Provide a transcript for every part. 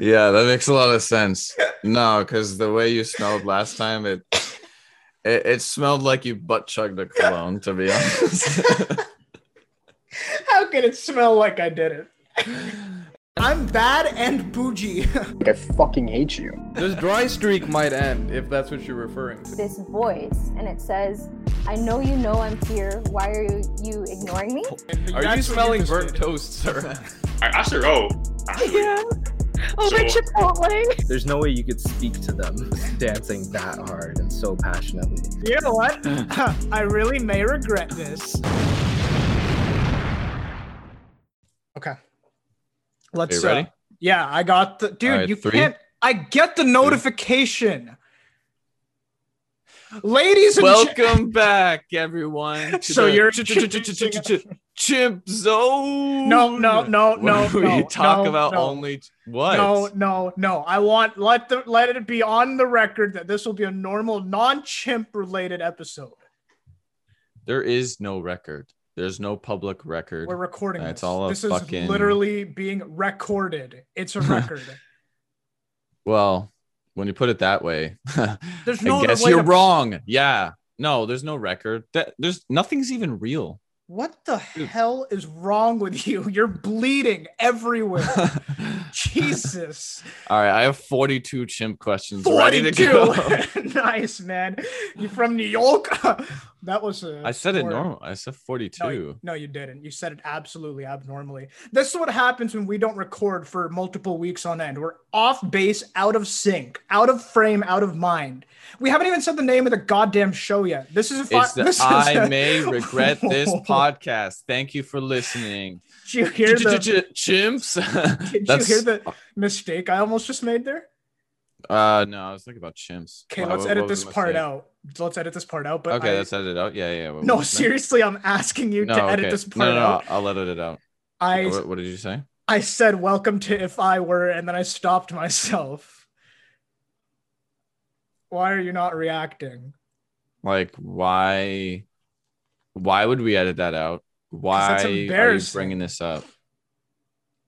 Yeah, that makes a lot of sense. No, because the way you smelled last time, it, it it smelled like you butt chugged a cologne. To be honest. How can it smell like I did it? I'm bad and bougie. Like, I fucking hate you. This dry streak might end if that's what you're referring to. this voice and it says, I know you know I'm here. Why are you, you ignoring me? Are you That's what smelling burnt toast, sir? I, I should oh. go. Yeah. Oh, my So- Chipotle. There's no way you could speak to them dancing that hard and so passionately. You know what? I really may regret this. Okay. Let's Are you ready? uh, yeah, I got the dude. right, you three, can't. I get the notification. Ladies and gen- Welcome back, everyone. So the you're ch- ch- ch- ch- ch- ch- chimp zone. No, no, no, no, we no, talk no, about no. only what? No, no, no. I want let the let it be on the record that this will be a normal non-chimp related episode. There is no record. There's no public record. We're recording That's this. all this fucking- is literally being recorded. It's a record. Well, when you put it that way, There's no I guess you're to- wrong. Yeah. No, there's no record. That there's nothing's even real. What the hell is wrong with you? You're bleeding everywhere. Jesus. All right, I have 42 chimp questions ready to 42. go. nice, man. You from New York? that was a I said it normal. I said 42. No, no, you didn't. You said it absolutely abnormally. This is what happens when we don't record for multiple weeks on end. We're off base, out of sync, out of frame, out of mind. We haven't even said the name of the goddamn show yet. This is a fi- It's the this is I a- may regret this podcast. Thank you for listening. Did you hear the? Chimps. Did you hear the mistake I almost just made there? Uh, no, I was thinking about chimps. Okay, let's edit this part out. Let's edit this part out. But Okay, I- let's edit it out. Yeah, yeah. what no, seriously, I'm asking you No, to edit okay. this part no, no, out. I'll edit it out. I What, what did you say? I said welcome to if I were, and then I stopped myself. Why are you not reacting? Like, why? Why would we edit that out? Why are you bringing this up?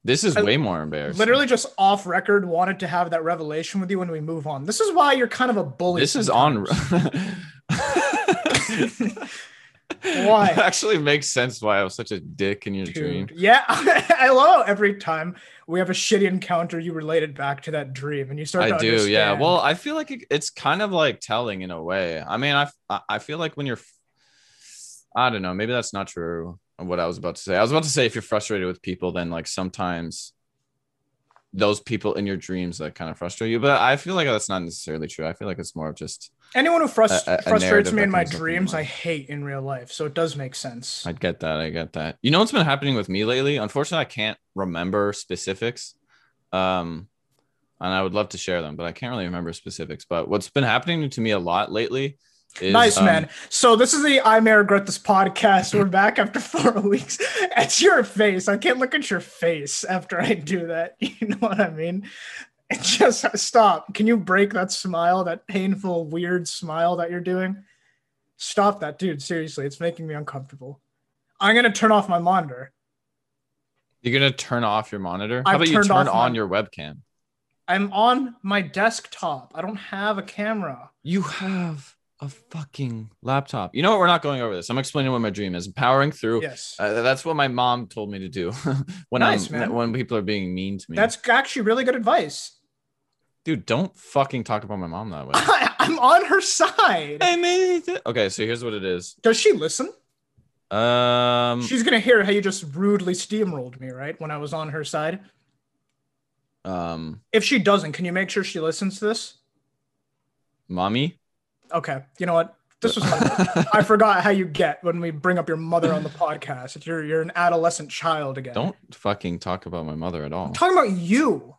This is I way more embarrassing. Literally just off record wanted to have that revelation with you when we move on. This is why you're kind of a bully. This is on. sometimes. It actually makes sense why I was such a dick in your dream. Yeah, I love every time we have a shitty encounter. You relate it back to that dream, and you start. I do, yeah. Well, I feel like it, it's kind of like telling in a way. I mean, I I- I feel like when you're, I don't know, maybe that's not true. What I was about to say, I was about to say if you're frustrated with people, then like sometimes those people in your dreams that kind of frustrate you. But I feel like that's not necessarily true. I feel like it's more of just anyone who frust- a- a frustrates me in my comes up in your dreams, I hate in real life. So it does make sense. I get that. I get that. You know what's been happening with me lately? Unfortunately, I can't remember specifics. Um, and I would love to share them, but I can't really remember specifics. But what's been happening to me a lot lately is nice um, man. So this is the I may regret this podcast. We're back after four weeks. It's your face. I can't look at your face after I do that. You know what I mean? It just stop. Can you break that smile, that painful, weird smile that you're doing? Stop that, dude. Seriously, it's making me uncomfortable. I'm gonna turn off my monitor. You're gonna turn off your monitor. How I've about you turn on my- your webcam? I'm on my desktop. I don't have a camera. You have a fucking laptop. You know what? We're not going over this. I'm explaining what my dream is. Powering through. Yes. Uh, that's what my mom told me to do when Nice, I'm man. when people are being mean to me. That's actually really good advice. dude. Don't fucking talk about my mom that way. I'm on her side. I made it. Okay, so here's what it is. Does she listen? Um, She's gonna hear how you just rudely steamrolled me, right? When I was on her side. um, If she doesn't, can you make sure she listens to this? mommy. Okay. You know what? This was I forgot how you get when we bring up your mother on the podcast. You're you're an adolescent child again. Don't fucking talk about my mother at all. I'm talking about you.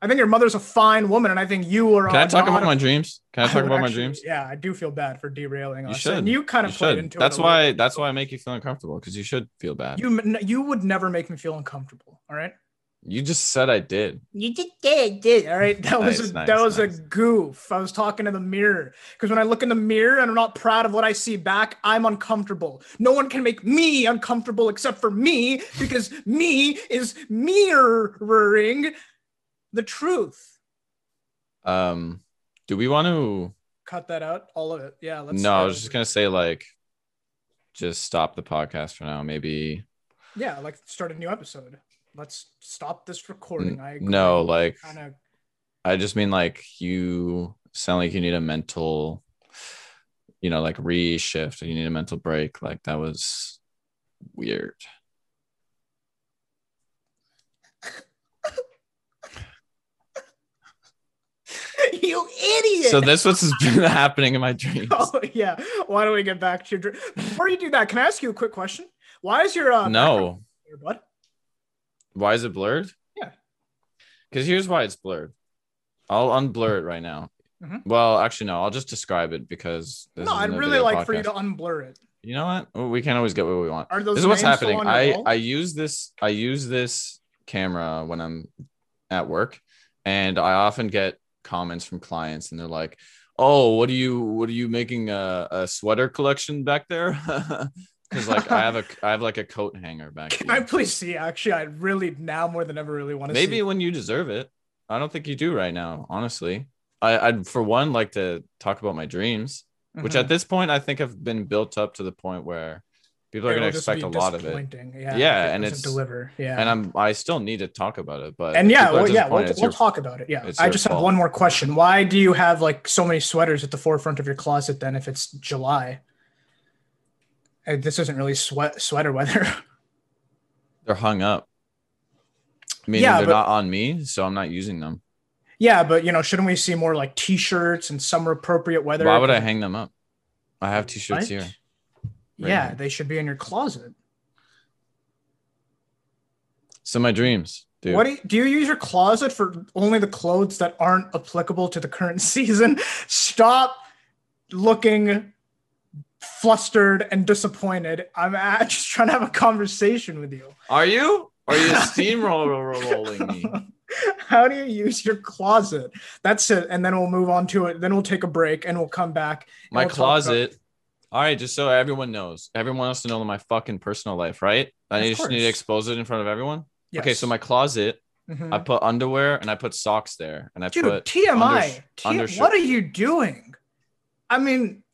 I think your mother's a fine woman, and I think you are. Can I talk about not- my dreams? Can I talk would about my dreams? Yeah, I do feel bad for derailing You us. should. And you kind of You played should. into That's it. a why. That's why I make you feel uncomfortable because you should feel bad. You you would never make me feel uncomfortable. All right. Just said I did. You just did, did. All right. That was a, nice, that was nice. a goof. I was talking to the mirror because when I look in the mirror and I'm not proud of what I see back, I'm uncomfortable. No one can make me uncomfortable except for me because me is mirroring The truth. Um, do we want to? Cut that out. All of it. Yeah. Let's. No, I was just gonna say like, just stop the podcast for now. Maybe Yeah, like start a new episode. Let's stop this recording. I agree. no, like Kind of. I just mean like you sound like you need a mental, you know, like reshift. And you need a mental break. Like that was weird. you idiot. So this what's been happening in my dreams. Oh yeah. Why don't we get back to your dr- before you do that? Can I ask you a quick question? Why is your uh, No, your butt? Why is it blurred? Yeah. Because here's why it's blurred. I'll unblur it right now. Mhm. Well, actually, no. I'll just describe it because this No, I'd really like for you to unblur it. You know what? We can't always get what we want. Are those this is what's happening. I? I use this I use this camera when I'm at work, and I often get comments from clients, and they're like, "Oh, what are you what are you making a, a sweater collection back there?" Because like I have a I have like a coat hanger back. Can here. I please see? Actually, I really now more than ever really want to Maybe see. when you deserve it. I don't think you do right now, honestly. I, I'd for one like to talk about my dreams, which Mhm. at this point I think have been built up to the point where people are going to expect a lot of it. Yeah, Yeah, it and it's- deliver. Yeah, And I'm I still need to talk about it, but and yeah, well, yeah, we'll, we'll your- talk about it. Yeah, I just have fault. one more question. Why do you have like so many sweaters at the forefront of your closet then? If it's July, this isn't really sweat sweater weather. they're hung up. Meaning Yeah, they're but- not on me, so I'm not using them. yeah, but you know, shouldn't we see more like T-shirts and summer appropriate weather? Why would I hang them up? I have t-shirts here. right yeah, here. they should be in your closet. So my dreams, dude. What do you, do you use your closet for only the clothes that aren't applicable to the current season? Stop looking flustered and disappointed. I'm just trying to have a conversation with you. Are you? Are you steamrolling me? How do you use your closet? That's it. And then we'll move on to it. Then we'll take a break and we'll come back. My we'll closet. All right, just so everyone knows, everyone wants to know my fucking personal life, right? I Of just need to expose it in front of everyone. Okay, so my closet, Mhm. I put underwear and I put socks there, and I Dude, put TMI. undersh- T- undershirt. what are you doing? I mean,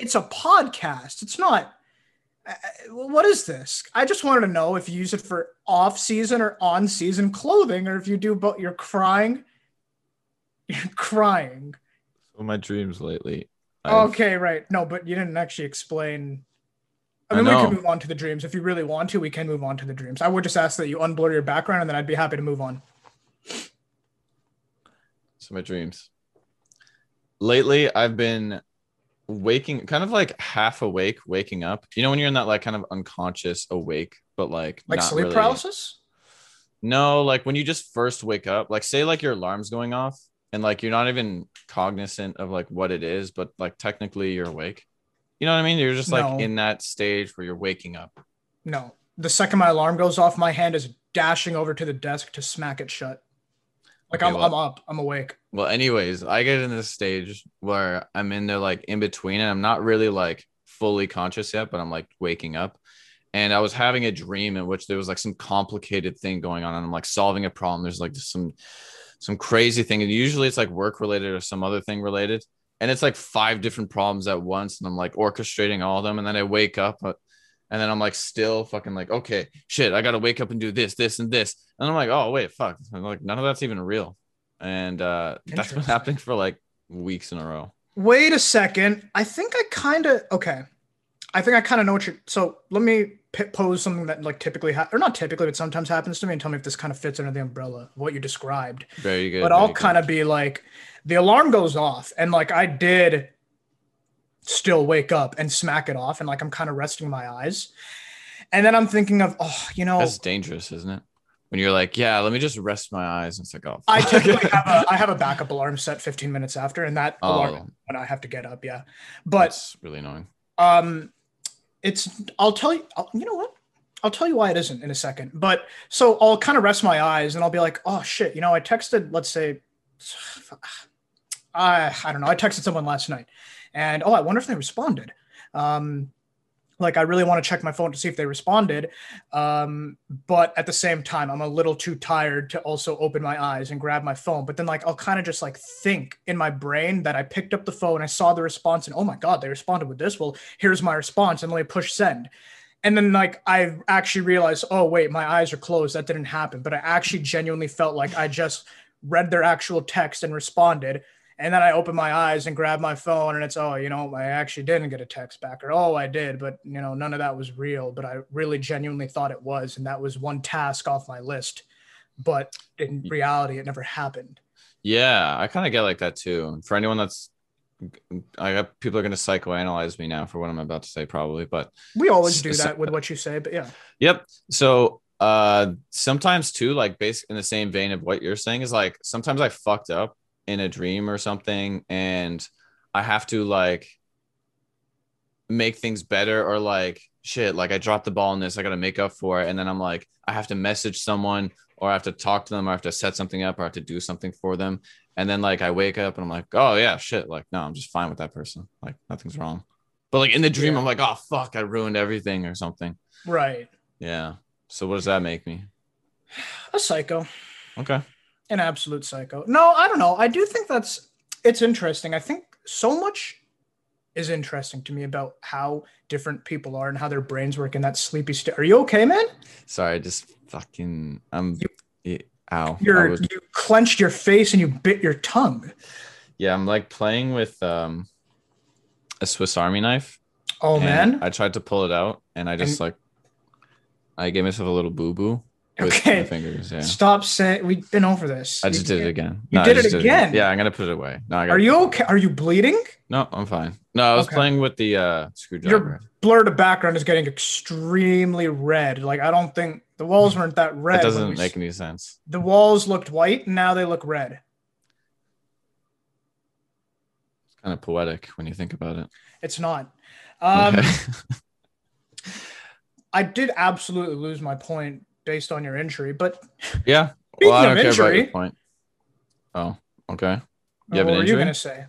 it's a podcast. It's not. uh, what is this? I just wanted to know if you use it for off season or on season clothing, or if you do both. You're crying. You're crying. So my dreams lately. I've- Okay, right. No, but you didn't actually explain. I I mean, we can move on to the dreams if you really want to. We can move on to the dreams. I would just ask that you unblur your background, and then I'd be happy to move on. So my dreams. Lately, I've been waking, kind of like half awake, waking up. You know when you're in that like kind of unconscious awake, but like Like not sleep really- paralysis. No, like when you just first wake up, like say like your alarm's going off and like you're not even cognizant of like what it is, but like technically you're awake. You know what I mean? You're just like No. in that stage where you're waking up. No. The second my alarm goes off, my hand is dashing over to the desk to smack it shut. Like Okay, I'm, well- I'm up. I'm awake. Well, anyways, I get in this stage where I'm in there like in between and I'm not really like fully conscious yet, but I'm like waking up. And I was having a dream in which there was like some complicated thing going on, and I'm like solving a problem. There's like some some crazy thing, and usually it's like work related or some other thing related, and it's like five different problems at once, and I'm like orchestrating all of them, and then I wake up, and then I'm like still fucking like okay, shit, I gotta wake up and do this, this, and this, and I'm like oh wait, fuck, I'm like none of that's even real, and uh that's been happening for like weeks in a row. Wait a second. I think I kind of okay. I think I kind of know what you're. So let me pose something that like typically ha- or not typically, but sometimes happens to me, and tell me if this kind of fits under the umbrella of what you described. Very good. but I'll kind of be like, the alarm goes off, and like I did still wake up and smack it off, and like I'm kind of resting my eyes, and then I'm thinking of, oh, you know, that's dangerous, isn't it? When you're like, yeah, let me just rest my eyes, and it's like, oh, I typically have a I have a backup alarm set 15 minutes after, and that alarm oh, when I have to get up, yeah. But that's really annoying. um, it's I'll tell you, I'll, you know what? I'll tell you why it isn't in a second. But so I'll kind of rest my eyes and I'll be like, oh shit, you know, I texted, let's say, I I don't know, I texted someone last night, and oh, I wonder if they responded. Um, like I really want to check my phone to see if they responded. Um, but at the same time, I'm a little too tired to also open my eyes and grab my phone. But then like I'll kind of just like think in my brain that I picked up the phone, I saw the response, and oh my god, they responded with this. Well, here's my response, and let me push send. And then like I actually realized, oh wait, my eyes are closed. That didn't happen. But I actually genuinely felt like I just read their actual text and responded. And then I open my eyes and grab my phone, and it's oh, you know, I actually didn't get a text back, or oh, I did, but you know, none of that was real. But I really genuinely thought it was, and that was one task off my list. But in reality, it never happened. Yeah, I kind of get like that too. For anyone that's, I got people are gonna psychoanalyze me now for what I'm about to say, probably. But We always do that with what you say, but yeah, Yep. So uh sometimes too, like based in the same vein of what you're saying, is like sometimes I fucked up in a dream or something and I have to like make things better or like shit, like I dropped the ball in this, I gotta make up for it. And then I'm like, I have to message someone or I have to talk to them or I have to set something up or I have to do something for them. And then like I wake up and I'm like, oh yeah, shit. Like, no, I'm just fine with that person. Like nothing's wrong. But like in the dream, Yeah. I'm like, oh fuck, I ruined everything or something. right. Yeah. So what does that make me? A psycho. Okay. An absolute psycho. No, I don't know. I do think that's it's interesting. I think so much is interesting to me about how different people are and how their brains work in that sleepy state. Are you okay, man? Sorry, I just fucking I'm yeah, ow. Was- you clenched your face and you bit your tongue. yeah, I'm like playing with um a Swiss Army knife. Oh man. I tried to pull it out and I just And- like I gave myself a little boo boo Okay. fingers. Yeah. Stop saying we've been over this. I You just did it again. You did it just again? Yeah, I'm gonna put it away. No, I gotta Are you okay? Are you bleeding? No, I'm fine. No, I was Okay. playing with the uh screwdriver. Your blur to background is getting extremely red. Like I don't think the walls weren't that red. When doesn't make any sense. the walls looked white and now they look red. It's kind of poetic when you think about it. It's not. Um, Okay. I did absolutely lose my point based on your injury, but yeah. Well, I don't care about your injury- point. Oh, okay. You what have an were you injury? going to say?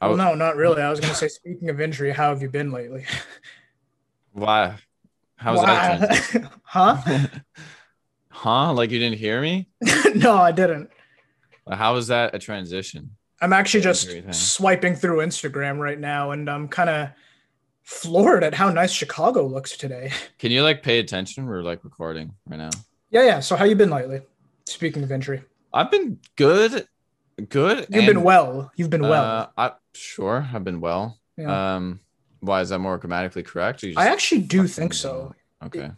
Well, no, not really. I was going to say, speaking of injury, how have you been lately? Why? How's that? huh? huh? Like you didn't hear me? no, I didn't. How is that a transition? I'm actually just swiping through Instagram right now, and I'm kind of floored at how nice Chicago looks today. Can you like pay attention? We're like recording right now. Yeah, yeah. So, how you been lately? Speaking of injury, I've been good. Good. you've been well. You've been well. Uh, I sure I've been well. Yeah. Um, why is that more grammatically correct? I actually do think so. Okay.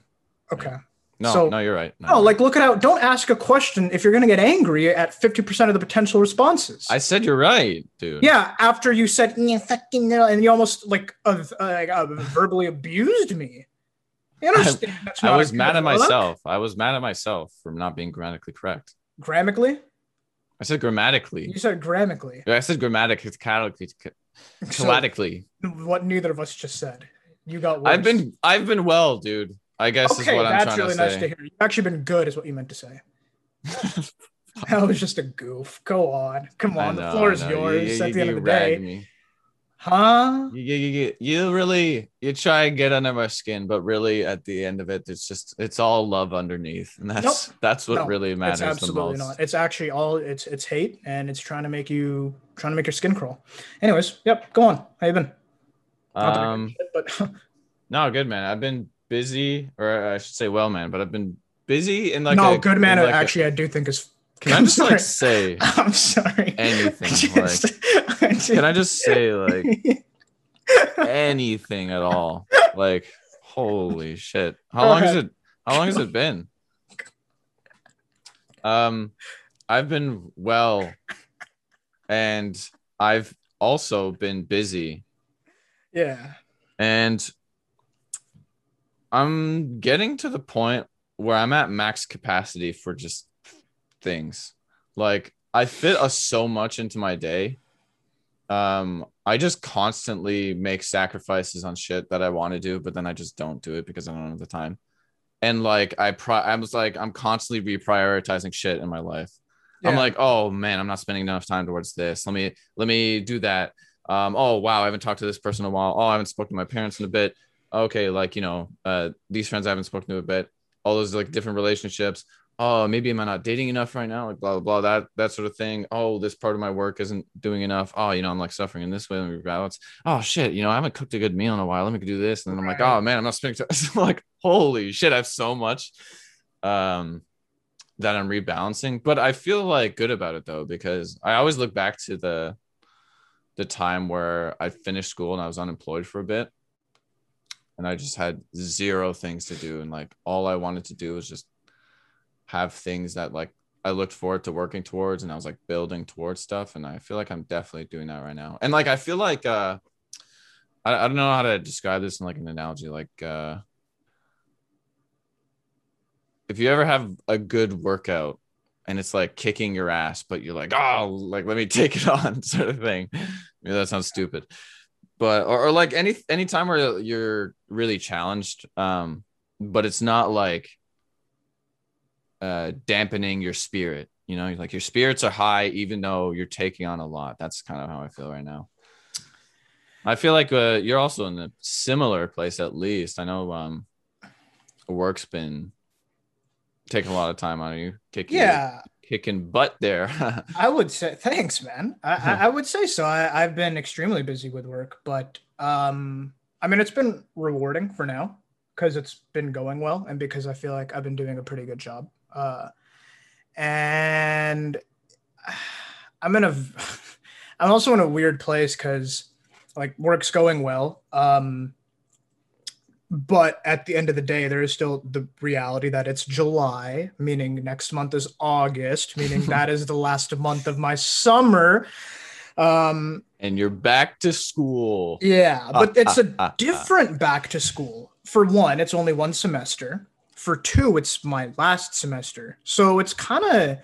Okay. No, So- no, you're right. No, No, like look at how don't ask a question if you're gonna get angry at 50% of the potential responses. I said you're right, dude. yeah, after you said yeah, fucking no, and you almost like uh, uh, like, uh, verbally abused me. You understand? I a was mad at look. myself. I was mad at myself for not being grammatically correct. Grammatically? I said grammatically. You said grammatically. I said grammatically, So, grammatically. what neither of us just said. You got worse. I've been, I've been well, dude. I guess okay. is what I'm That's trying really to nice say. to hear. You've actually been good, is what you meant to say. that was just a goof. Go on. Come on. know, the floor is yours You- at you- the end of the day. me. Huh? You, you, you, you really you try and get under my skin, but really at the end of it, it's just it's all love underneath, and that's that's what No, really matters it's the absolutely most. not. It's actually all it's it's hate and it's trying to make you trying to make your skin crawl. Anyways, yep, go on. How you been? Not that I give a Um, shit, but no, good man. I've been busy, or I should say, well, man, but I've been busy in like no, a- good man. like actually, I do think is. can I I'm just like sorry. say? I'm sorry. anything, I just- I just- Can I just say like anything at all? Like, holy shit! How Go long has ahead. it? How long has it been? Um, I've been well, and I've also been busy, yeah. and I'm getting to the point where I'm at max capacity for just things. Like I fit us so much into my day. Um, I just constantly make sacrifices on shit that I want to do, but then I just don't do it because I don't have the time. And like I pri- I was like I'm constantly reprioritizing shit in my life. I'm like, oh man, I'm not spending enough time towards this. Let me let me do that. um, oh wow, I haven't talked to this person in a while. Oh, I haven't spoken to my parents in a bit. Okay, like you know, uh, these friends I haven't spoken to a bit. All those like different relationships. Oh, maybe am I not dating enough right now? Like blah blah blah. That that sort of thing. Oh, this part of my work isn't doing enough. Oh, you know, I'm like suffering in this way. Let me balance. Oh shit, you know, I haven't cooked a good meal in a while. Let me do this. And then I'm like, oh man, I'm not spending. Time. I'm like, holy shit, I have so much. Um, that I'm rebalancing, but I feel like good about it though because I always look back to the the time where I finished school and I was unemployed for a bit and I just had zero things to do and like all I wanted to do was just have things that like I looked forward to working towards and I was like building towards stuff and I feel like I'm definitely doing that right now. And like I feel like uh I, I don't know how to describe this in like an analogy like uh if you ever have a good workout and it's like kicking your ass, but you're like, oh, like let me take it on, sort of thing. Maybe that sounds stupid, but or, or like any any time where you're really challenged, um, but it's not like uh dampening your spirit. You know, like your spirits are high even though you're taking on a lot. That's kind of how I feel right now. I feel like uh, you're also in a similar place at least. I know um work's been taking a lot of time on you, kicking Yeah, kicking butt there. I would say thanks, man. I, I, I would say so. I, I've been extremely busy with work, but um, I mean, it's been rewarding for now because it's been going well, and because I feel like I've been doing a pretty good job. Uh, and I'm in a, I'm also in a weird place because like work's going well. Um, but at the end of the day, there is still the reality that it's July, meaning next month is August, meaning that is the last month of my summer. Um, and you're back to school. yeah, but it's a different back to school. For one, it's only one semester. For two, it's my last semester. So it's kind of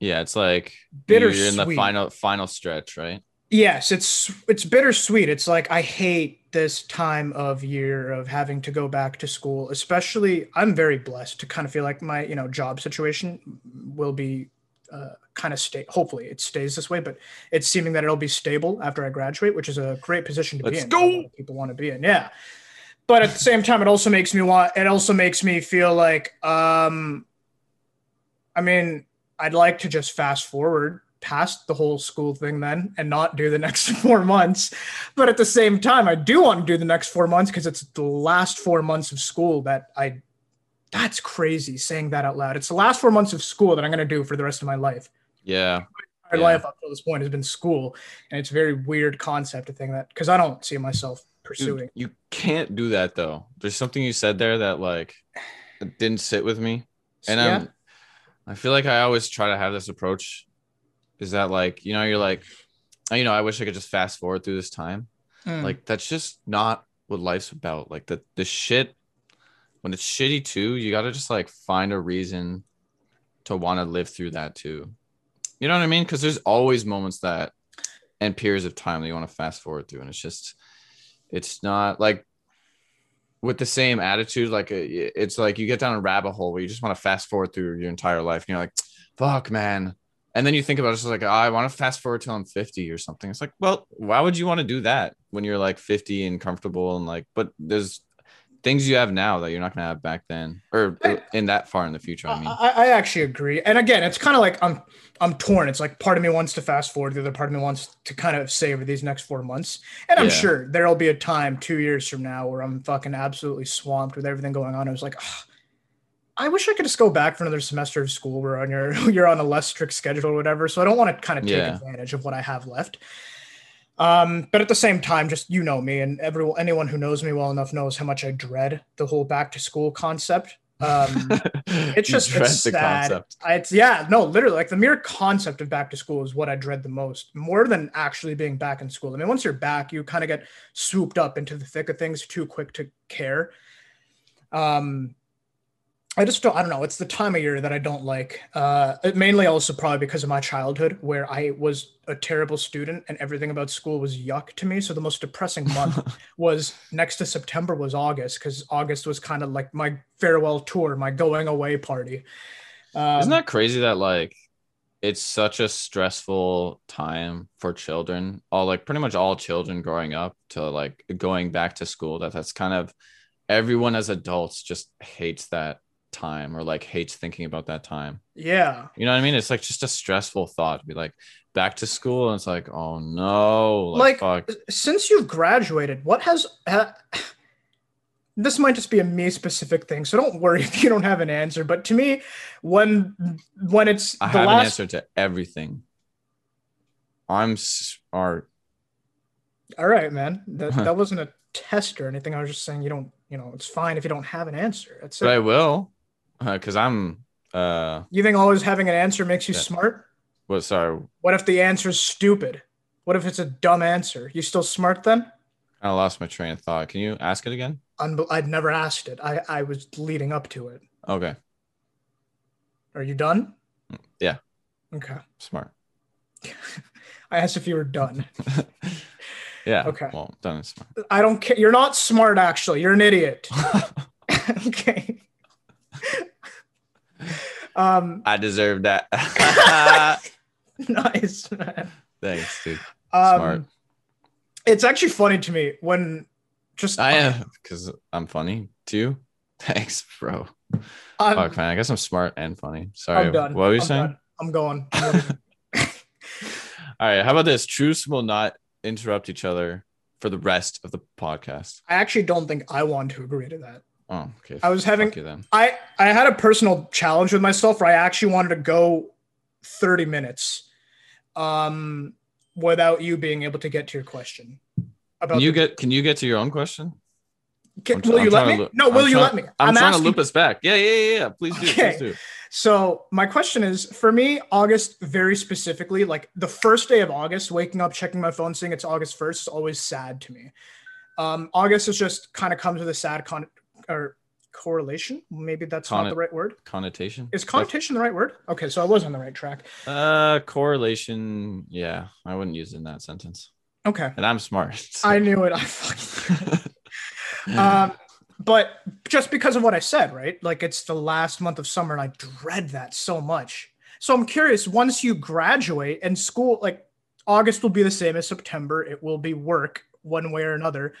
Yeah, it's like you're in the final final stretch, right? Yes, it's it's bittersweet. It's like I hate this time of year of having to go back to school. Especially, I'm very blessed to kind of feel like my you know job situation will be uh, kind of stay. Hopefully, it stays this way, but it's seeming that it'll be stable after I graduate, which is a great position to be Let's in. go! that a lot of People want to be in, yeah. But at the same time, it also makes me want. It also makes me feel like, um, I mean, I'd like to just fast forward past the whole school thing then and not do the next four months. But at the same time, I do want to do the next four months because it's the last four months of school that I. That's crazy saying that out loud. It's the last four months of school that I'm going to do for the rest of my life. Yeah. My Yeah. life up to this point has been school, and it's a very weird concept to think that because I don't see myself Dude, pursuing. you can't do that though. There's something you said there that like didn't sit with me. And yeah, I'm I feel like I always try to have this approach is that like, you know, you're like, "Oh, you know, I wish I could just fast forward through this time. Mm. Like that's just not what life's about. Like the the shit when it's shitty too, you gotta just like find a reason to want to live through that too. You know what I mean? Because there's always moments that and periods of time that you want to fast forward through, and it's just it's not like with the same attitude. Like it's like you get down a rabbit hole where you just want to fast forward through your entire life, and you're like, "Fuck, man." And then you think about it, it's like, oh, I want to fast forward till I'm 50 or something. It's like, well, why would you want to do that when you're like 50 and comfortable and like, but there's things you have now that you're not gonna have back then or I- in that far in the future. I mean, I, I actually agree. And again, it's kind of like I'm I'm torn. It's like part of me wants to fast forward, the other part of me wants to kind of savor these next four months. And I'm Yeah. sure there'll be a time two years from now where I'm fucking absolutely swamped with everything going on. I was like, "Ugh, I wish I could just go back for another semester of school where on your you're on a less strict schedule or whatever. So I don't want to kind of take Yeah. advantage of what I have left. Um, but at the same time, just you know me, and everyone anyone who knows me well enough knows how much I dread the whole back to school concept. Um, it's just it's sad. It's yeah, no, literally, like the mere concept of back to school is what I dread the most, more than actually being back in school. I mean, once you're back, you kind of get swooped up into the thick of things too quick to care. Um, I just don't. I don't know. It's the time of year that I don't like. Uh, mainly also probably because of my childhood, where I was a terrible student and everything about school was yuck to me. So the most depressing month was next to September was August because August was kind of like my farewell tour, my going away party. Um, Isn't that crazy that like it's such a stressful time for children all like pretty much all children growing up to like going back to school that that's kind of everyone as adults just hates that time or like hates thinking about that time Yeah. you know what i mean it's like just a stressful thought to be like back to school and it's like oh no Like, fuck. Since you've graduated, what has uh, this might just be a me specific thing, so don't worry if you don't have an answer. But to me, when when it's i the have last an answer to everything i'm smart All right, man. That that wasn't a test or anything. I was just saying you don't, you know, it's fine if you don't have an answer. That's but i will because i'm uh You think always having an answer makes you Yeah. smart? what sorry What if the answer's stupid? What if it's a dumb answer? You still smart then? I lost my train of thought. Can you ask it again? Unbe- I'd never asked it. I, I was leading up to it. Okay, Are you done? Yeah. Okay. smart. I asked if you were done. yeah. Okay. Well, done and smart. I don't care. You're not smart, actually. You're an idiot. okay. Um, I deserve that. nice. man. Thanks, dude. Um, Smart. It's actually funny to me when just I am because I'm funny too. Thanks, bro. I'm, Fuck, man. I guess I'm smart and funny. Sorry. I'm done. What were you I'm saying? done. I'm going. I'm leaving. All right. How about this? Truce will not interrupt each other for the rest of the podcast. I actually don't think I want to agree to that. Oh, okay. I was having. I I had a personal challenge with myself where I actually wanted to go 30 minutes um without you being able to get to your question. About Can you the- get? Can you get to your own question? Can- will I'm you let me? loop- no, I'm will you trying- let me? I'm, trying asking- to loop us back. Yeah, yeah, yeah, yeah. Please do. Okay. Please do. So my question is for me, August very specifically, like the first day of August, waking up, checking my phone, seeing it's August 1st is always sad to me. Um, August is just kind of comes with a sad con or correlation. Maybe that's not the right word. Connotation. Is connotation the right word? Okay, so I was on the right track. Uh, correlation. Yeah, I wouldn't use it in that sentence. Okay. And I'm smart. so- I knew it. I fucking um, but just because of what I said, right? Like it's the last month of summer, and I dread that so much. So I'm curious. Once you graduate and school, like August will be the same as September. It will be work one way or another.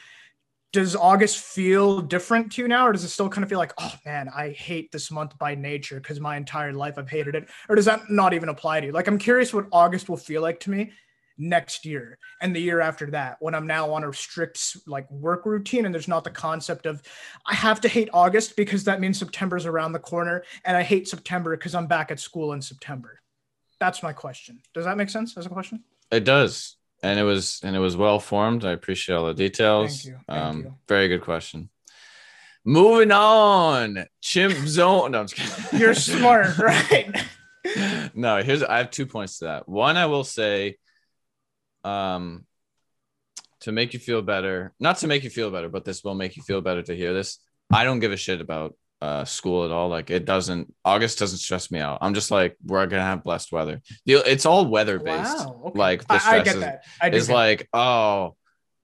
Does August feel different to you now, or does it still kind of feel like, oh man, I hate this month by nature because my entire life I've hated it? Or does that not even apply to you? Like, I'm curious what August will feel like to me next year and the year after that when I'm now on a strict like work routine and there's not the concept of I have to hate August because that means September's around the corner and I hate September because I'm back at school in September. That's my question. Does that make sense as a question? It does, and it was and it was well formed. I appreciate all the details. Thank you, thank um, you. Very good question. Moving on, chimp zone. No, I'm just kidding. You're smart, right? no, here's I have two points to that. One, I will say, um, to make you feel better, not to make you feel better, but this will make you feel better to hear this. I don't give a shit about uh school at all. Like it doesn't. August doesn't stress me out. I'm just like we're gonna have blessed weather. The- It's all weather based. Wow. Okay. Like the I, I stress get is- that. I is like oh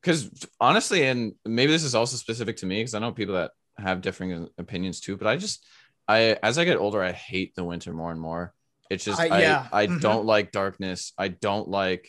because honestly and maybe this is also specific to me because i know people that have differing opinions too but i just i as i get older i hate the winter more and more it's just I- i yeah. i, Mhm. don't like darkness i don't like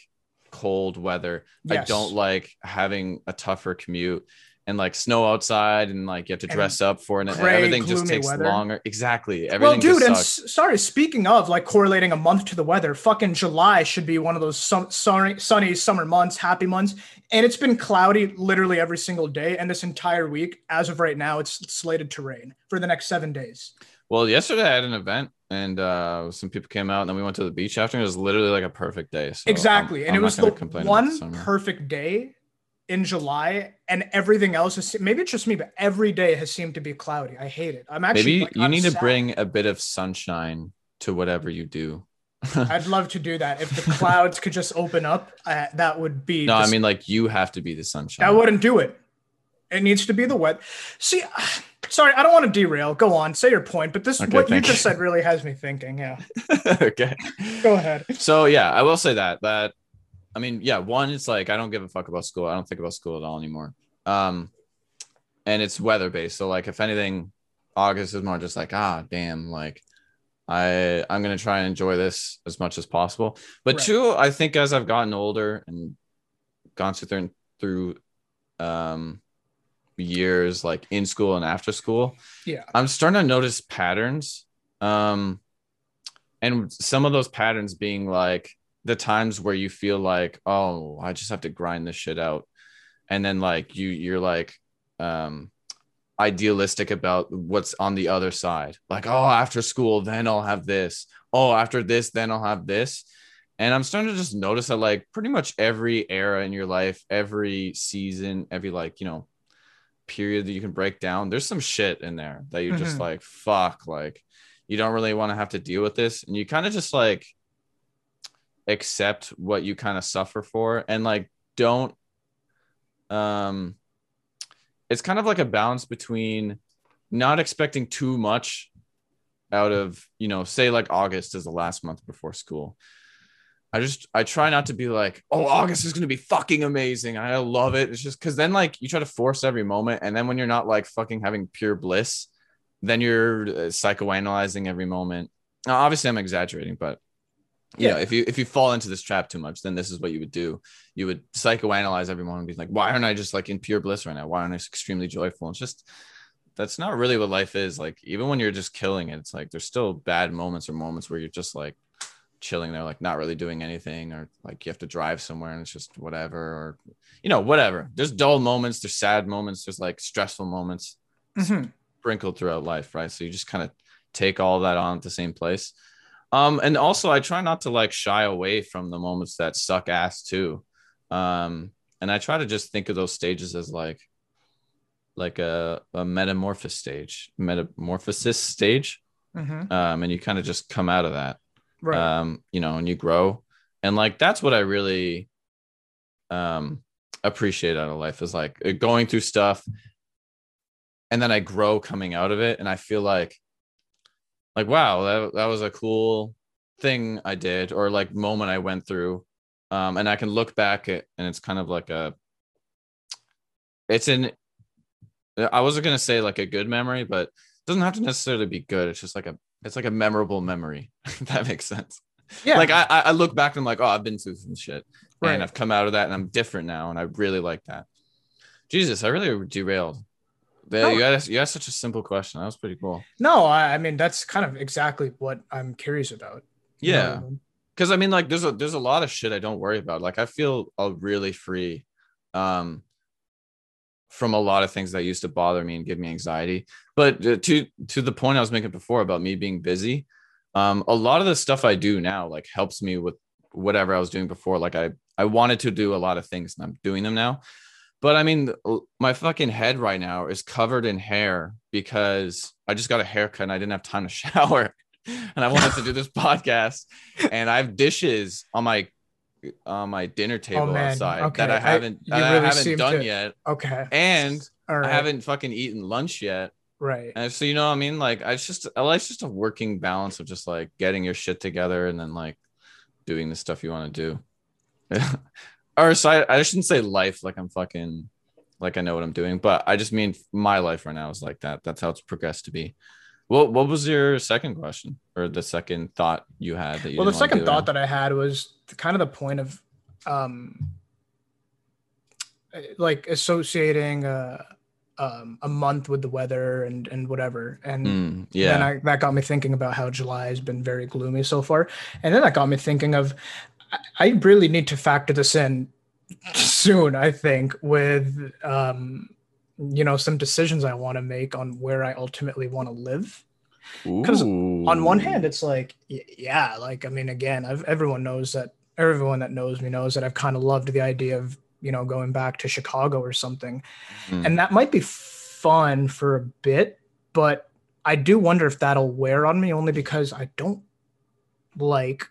cold weather i don't like having a tougher commute and like snow outside and like you have to And dress up for it and gray, everything just takes weather. longer exactly everything well, dude, and s- sorry. Speaking of like correlating a month to the weather, fucking July should be one of those sun- sunny, sunny summer months, happy months, and it's been cloudy literally every single day. And this entire week, as of right now, it's slated to rain for the next seven days. Well, yesterday I had an event and uh, some people came out and then we went to the beach after. and It was literally like a perfect day. So I'm- exactly, and I'm it was the one the perfect day in July, and everything else is maybe it's just me, but every day has seemed to be cloudy. I hate it. I'm actually Maybe like, you I'm need to bring a bit of sunshine to whatever you do. I'd love to do that if the clouds could just open up. Uh, that would be. no, I mean like you have to be the sunshine. I wouldn't do it. It needs to be the wet. See, sorry, I don't want to derail. Go on, say your point. But this, Okay, what you just said, really has me thinking. Yeah, okay. go ahead. So yeah, I will say that that I mean, yeah, one, it's like I don't give a fuck about school. I don't think about school at all anymore. Um, and it's weather based. So like, if anything, August is more just like, ah, damn, like I I'm gonna try and enjoy this as much as possible. But Right. two, I think as I've gotten older and gone through through um years like in school and after school, Yeah. I'm starting to notice patterns. Um and some of those patterns being like the times where you feel like, oh, I just have to grind this shit out. And then like you you're like um idealistic about what's on the other side. Like, oh, after school, then I'll have this. Oh, after this, then I'll have this. And I'm starting to just notice that like pretty much every era in your life, every season, every like, you know, period that you can break down, there's some shit in there that you're just Mhm. like, fuck, like you don't really want to have to deal with this. And you kind of just like accept what you kind of suffer for and like don't um it's kind of like a balance between not expecting too much out of you know say like august is the last month before school. I just i try not to be like oh august is going to be fucking amazing. I love it. It's just because then like you try to force every moment and then when you're not like fucking having pure bliss then you're uh, psychoanalyzing every moment. Now, obviously i'm exaggerating but you know Yeah. if you if you fall into this trap too much then this is what you would do. You would psychoanalyze every moment and be like why aren't i just like in pure bliss right now? Why aren't i extremely joyful? It's just that's not really what life is. Like even when you're just killing it it's like there's still bad moments or moments where you're just like chilling there like not really doing anything or like you have to drive somewhere and it's just whatever or you know whatever. There's dull moments there's sad moments there's like stressful moments Mhm. sprinkled throughout life right? So you just kind of take all that on at the same place um and also i try not to like shy away from the moments that suck ass too. Um and i try to just think of those stages as like like a, a metamorphosis stage metamorphosis stage. Mhm. um and you kind of just come out of that. Right. um you know and you grow. And like that's what i really um appreciate out of life is like going through stuff and then i grow coming out of it. And i feel like like wow that, that was a cool thing i did or like moment i went through um and i can look back at and it's kind of like a it's an i wasn't going to say like a good memory but it doesn't have to necessarily be good it's just like a it's like a memorable memory if that makes sense yeah. like I, I I look back and I'm like, oh, I've been through some shit, Right. and I've come out of that, and I'm different now, and I really like that. Jesus, I really derailed. The- No. You asked, you asked such a simple question. That was pretty cool. no, I, I mean that's kind of exactly what I'm curious about. You know I Yeah, because I mean, like, there's a there's a lot of shit I don't worry about. Like, I feel uh, really free, um, from a lot of things that used to bother me and give me anxiety. But uh, to to the point I was making before about me being busy, um, a lot of the stuff I do now like helps me with whatever I was doing before. Like I I wanted to do a lot of things and I'm doing them now. But I mean, my fucking head right now is covered in hair because I just got a haircut and I didn't have time to shower. And I wanted to do this podcast, and I have dishes on my on my dinner oh, table Oh, outside Okay. that I I- haven't you that I haven't done to- yet, Okay. and right. I haven't fucking eaten lunch yet. Right. And so you know what I mean? Like I it's just life's just a working balance of just like getting your shit together and then like doing the stuff you want to do. or so I, I shouldn't say life like I'm fucking like I know what I'm doing, but I just mean my life right now is like that. That's how it's progressed to be. What what was your second question or the second thought you had that you well, the second thought that I had was kind of the point of um like associating uh um a month with the weather and and whatever and Mm, then yeah. I, that got me thinking about how July has been very gloomy so far. And then that got me thinking of I- really need to factor this in soon, I think, with um, you know, some decisions I want to make on where I ultimately want to live. Because On one hand, it's like, yeah, like I mean, again, I've everyone knows that everyone that knows me knows that I've kind of loved the idea of you know going back to Chicago or something Mm. and that might be fun for a bit but i do wonder if that'll wear on me only because i don't like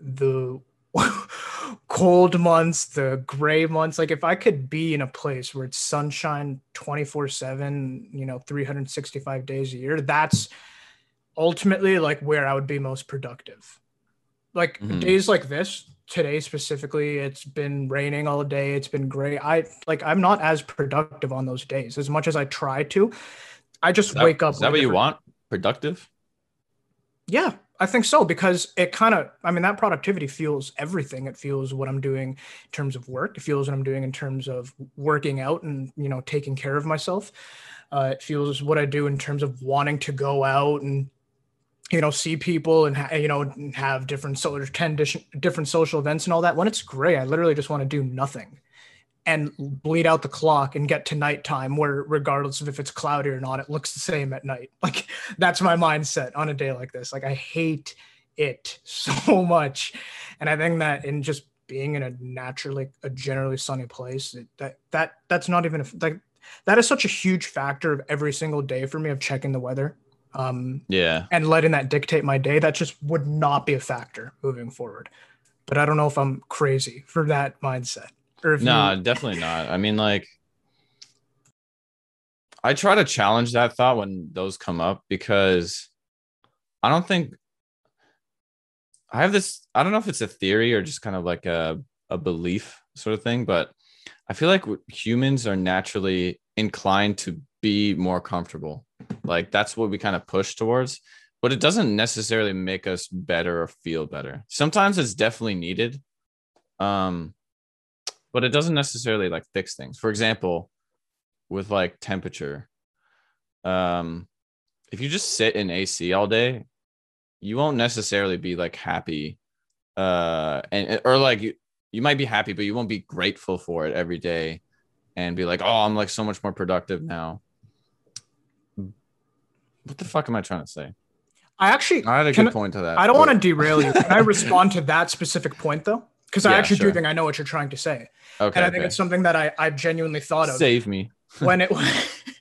the cold months the gray months like if i could be in a place where it's sunshine 24 7 you know 365 days a year that's ultimately like where i would be most productive like Mhm. days like this today specifically it's been raining all day it's been gray i like i'm not as productive on those days as much as i try to i just that- wake up Is that what you want? Productive? Yeah, I think so because it kind of, I mean, that productivity fuels everything. It fuels what I'm doing in terms of work. It fuels what I'm doing in terms of working out and, you know, taking care of myself. Uh, it fuels what I do in terms of wanting to go out and, you know, see people and, you know, have different social, 10 different social events and all that. When it's gray, I literally just want to do nothing and bleed out the clock and get to nighttime where regardless of if it's cloudy or not it looks the same at night. Like that's my mindset on a day like this. Like i hate it so much. And i think that in just being in a naturally a generally sunny place it, that that that's not even a, like that is such a huge factor of every single day for me of checking the weather. Um Yeah. and letting that dictate my day that just would not be a factor moving forward. But i don't know if i'm crazy for that mindset or if you- No, definitely not. I mean, like, I try to challenge that thought when those come up because I don't think I have this. I don't know if it's a theory or just kind of like a, a belief sort of thing, but I feel like humans are naturally inclined to be more comfortable. Like, that's what we kind of push towards, but it doesn't necessarily make us better or feel better. Sometimes it's definitely needed. Um, but it doesn't necessarily like fix things. For example, with like temperature, um, if you just sit in AC all day, you won't necessarily be like happy, uh, and or like you you might be happy, but you won't be grateful for it every day, and be like, oh, I'm like so much more productive now. What the fuck am I trying to say? i actually I had a good I- point to that. I don't but- want to derail you. Can I respond to that specific point though? Because I actually sure. do think I know what you're trying to say, Okay, and I think okay. it's something that I I've genuinely thought of save me. when it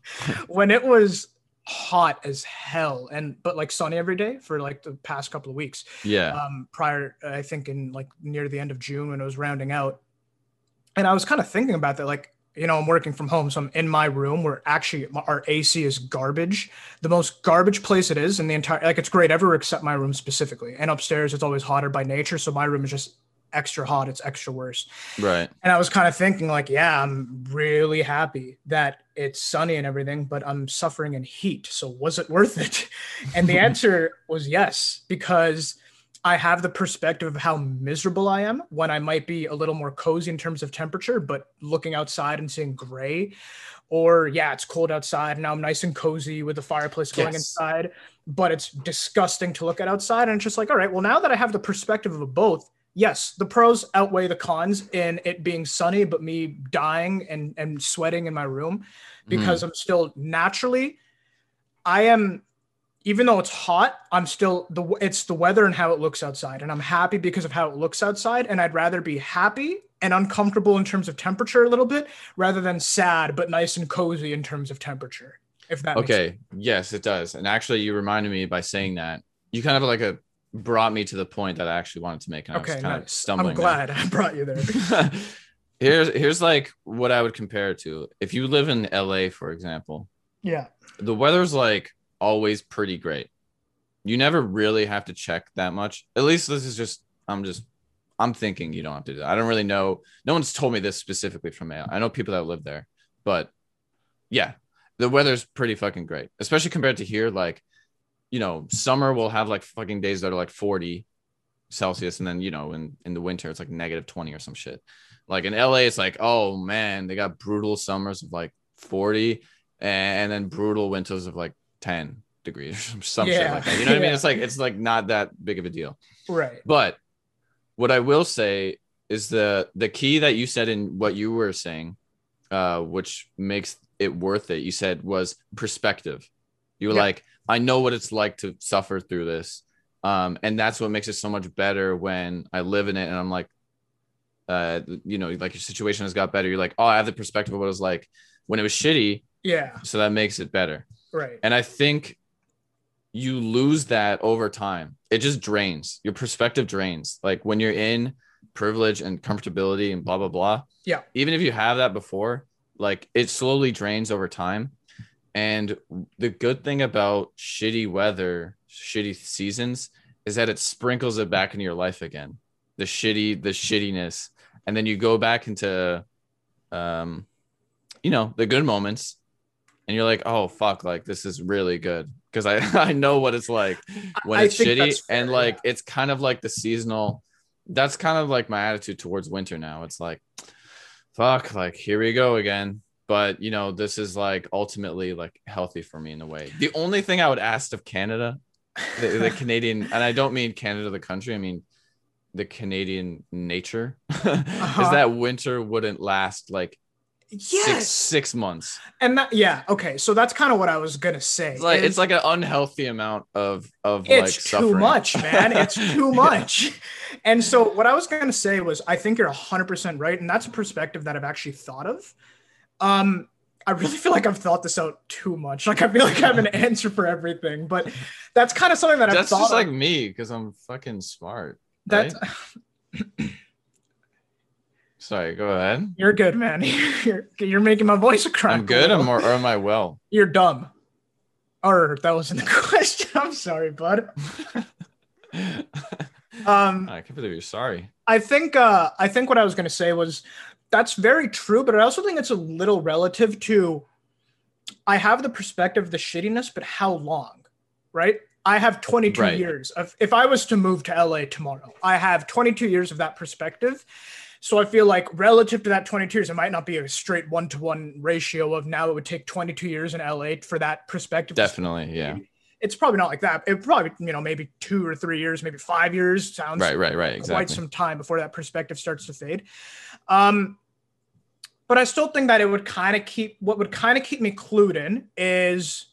when it was hot as hell and but like sunny every day for like the past couple of weeks. Yeah, Um, prior, I think in like near the end of June when it was rounding out, and I was kind of thinking about that, like. You know, I'm working from home, so I'm in my room where actually our AC is garbage. The most garbage place it is in the entire, like it's great everywhere except my room specifically. And upstairs, it's always hotter by nature, so my room is just extra hot. It's extra worse. right. And I was kind of thinking, like, yeah, I'm really happy that it's sunny and everything, but I'm suffering in heat. So was it worth it? And the answer was yes, because I have the perspective of how miserable I am when I might be a little more cozy in terms of temperature, but looking outside and seeing gray, or yeah, it's cold outside and now I'm nice and cozy with the fireplace going Yes. inside, but it's disgusting to look at outside. And it's just like, all right, well, now that I have the perspective of both, yes, the pros outweigh the cons in it being sunny, but me dying and, and sweating in my room mm-hmm. because I'm still naturally, I am, even though it's hot, I'm still the it's the weather and how it looks outside, and I'm happy because of how it looks outside, and I'd rather be happy and uncomfortable in terms of temperature a little bit rather than sad but nice and cozy in terms of temperature. If that. Okay. Yes, it does. And actually, you reminded me by saying that. You kind of like a brought me to the point that I actually wanted to make. And I was kind of stumbling. I'm glad I brought you there. there. here's here's like what I would compare it to. If you live in LA, for example, yeah. the weather's like always pretty great. You never really have to check that much. At least this is just I'm just I'm thinking you don't have to do that. I don't really know. No one's told me this specifically from LA. I know people that live there, but yeah, the weather's pretty fucking great, especially compared to here. Like, you know, summer will have like fucking days that are like 40 Celsius, and then you know, in in the winter it's like negative 20 or some shit. Like in LA, it's like, oh man, they got brutal summers of like 40 and then brutal winters of like 10 degrees or some shit Yeah. like that. You know what I mean? It's like it's like not that big of a deal. Right. But what I will say is the the key that you said in what you were saying, uh, which makes it worth it. You said was perspective. You were Yeah. like, I know what it's like to suffer through this, um, and that's what makes it so much better when I live in it. And I'm like, uh, you know, like your situation has got better. You're like, oh, I have the perspective of what it was like when it was shitty, Yeah. so that makes it better. Right. And I think you lose that over time. It just drains. Your perspective drains. Like when you're in privilege and comfortability and blah blah blah. Yeah. Even if you have that before, like it slowly drains over time. And the good thing about shitty weather, shitty seasons is that it sprinkles it back into your life again. The shitty, the shittiness. And then you go back into um, you know, the good moments and you're like, oh fuck, like this is really good. because I I know what it's like when I it's shitty fair, and like it's kind of like the seasonal. That's kind of like my attitude towards winter now. It's like, fuck, like here we go again. But you know, this is like ultimately like healthy for me in a way. The only thing I would ask of Canada, the, the Canadian, and I don't mean Canada the country. I mean the Canadian nature, Uh-huh. is that winter wouldn't last like yes. six six months. And that, yeah, okay. So that's kind of what I was gonna say. It's like is it's like an unhealthy amount of of like too suffering. much, man. It's too much. And so what I was gonna say was, I think you're 100 percent right, and that's a perspective that I've actually thought of. Um, I really feel like I've thought this out too much. Like I feel like I have an answer for everything, but that's kind of something that I've That's thought just of. like me because I'm fucking smart. That's Sorry, go ahead. you're good, man. You're you're making my voice a crack. I'm good. I'm or, or am I well? You're dumb. Or that wasn't the question. I'm sorry, bud. Um, I can't believe you're sorry. I think uh, I think what I was going to say was that's very true, but I also think it's a little relative to. I have the perspective of the shittiness, but how long, right? I have 22 Right. years of. If I was to move to LA tomorrow, I have 22 years of that perspective. So I feel like relative to that 22 years, it might not be a straight one to one ratio of now it would take 22 years in LA for that perspective. Definitely, yeah. it's probably not like that. It probably, you know, maybe two or three years, maybe five years sounds Right, right, right. quite some time before that perspective starts to fade. Um, but I still think that it would kind of keep what would kind of keep me clued in is,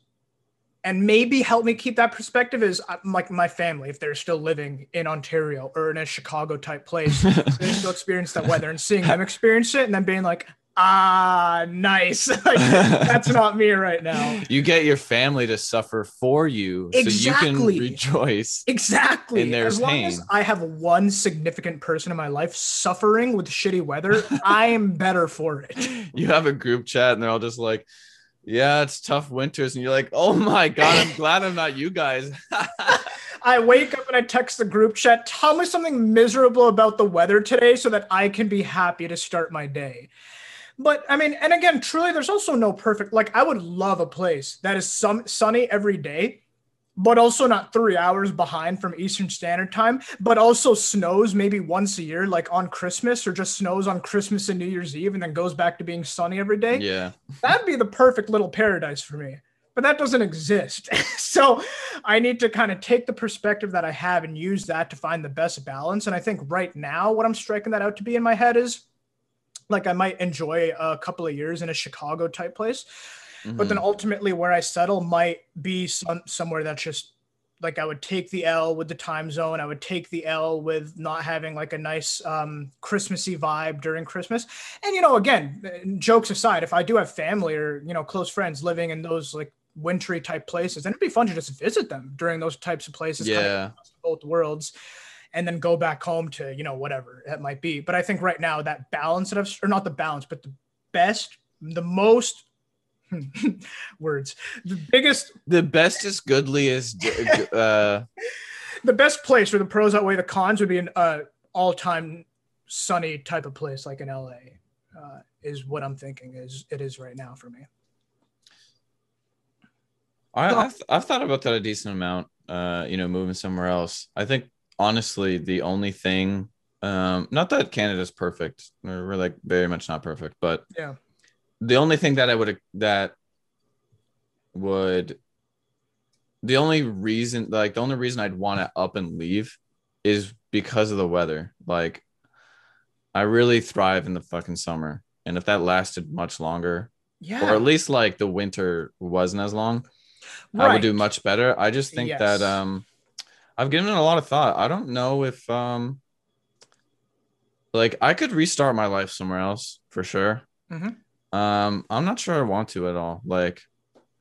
and maybe help me keep that perspective is uh, like my family if they're still living in Ontario or in a Chicago type place, they still experience that weather and seeing them experience it and then being like, ah, nice. that's not me right now. you get your family to suffer for you so you can rejoice. Exactly. in their as long as pain. I have one significant person in my life suffering with shitty weather, I am better for it. You have a group chat and they're all just like, yeah, it's tough winters. And you're like, oh my God, I'm glad I'm not you guys. I wake up and I text the group chat, tell me something miserable about the weather today so that I can be happy to start my day. But I mean, and again, truly, there's also no perfect. Like, I would love a place that is some sunny every day, but also not three hours behind from Eastern Standard Time, but also snows maybe once a year, like on Christmas, or just snows on Christmas and New Year's Eve, and then goes back to being sunny every day. yeah. That'd be the perfect little paradise for me. But that doesn't exist. so I need to kind of take the perspective that I have and use that to find the best balance. And I think right now, what I'm striking that out to be in my head is like I might enjoy a couple of years in a Chicago type place, but then Mhm. ultimately where I settle might be some somewhere that's just like I would take the L with the time zone. I would take the L with not having like a nice um, Christmassy vibe during Christmas. And you know, again, jokes aside, if I do have family or you know close friends living in those like wintry type places, then it'd be fun to just visit them during those types of places. kind of yeah. both worlds and then go back home to you know whatever that might be but i think right now that balance that i've or not the balance but the best the most words the biggest The bestest, goodliest, uh, the best place where the pros outweigh the cons would be an uh, all-time sunny type of place like in la uh, is what i'm thinking is it is right now for me I, I've, I've thought about that a decent amount. Uh, you know, moving somewhere else. I think honestly, the only thing, um, not that Canada's perfect, we're, we're like very much not perfect, but Yeah. the only thing that I would that would the only reason like the only reason I'd want to up and leave is because of the weather. Like I really thrive in the fucking summer. And if that lasted much longer, yeah or at least like the winter wasn't as long, I would do much better. I just think Yes. that um I've given it a lot of thought. I don't know if um like I could restart my life somewhere else for sure. Mhm. Um I'm not sure I want to at all. Like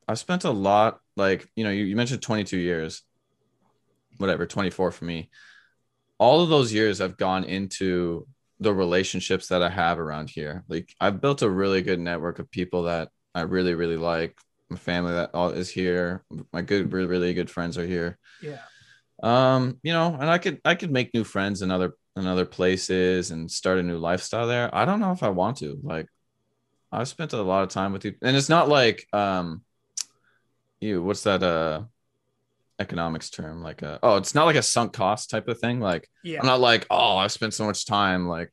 I've spent a lot like you know you, you mentioned 22 years whatever 24 for me all of those years have gone into the relationships that I have around here. Like I've built a really good network of people that I really really like. My family that all is here. My good really really good friends are here. yeah Um, you know, and I could I could make new friends in other in other places and start a new lifestyle there. I don't know if I want to. Like I've spent a lot of time with you and it's not like um you what's that uh economics term, like a oh, it's not like a sunk cost type of thing. Like Yeah. I'm not like, oh, I've spent so much time, like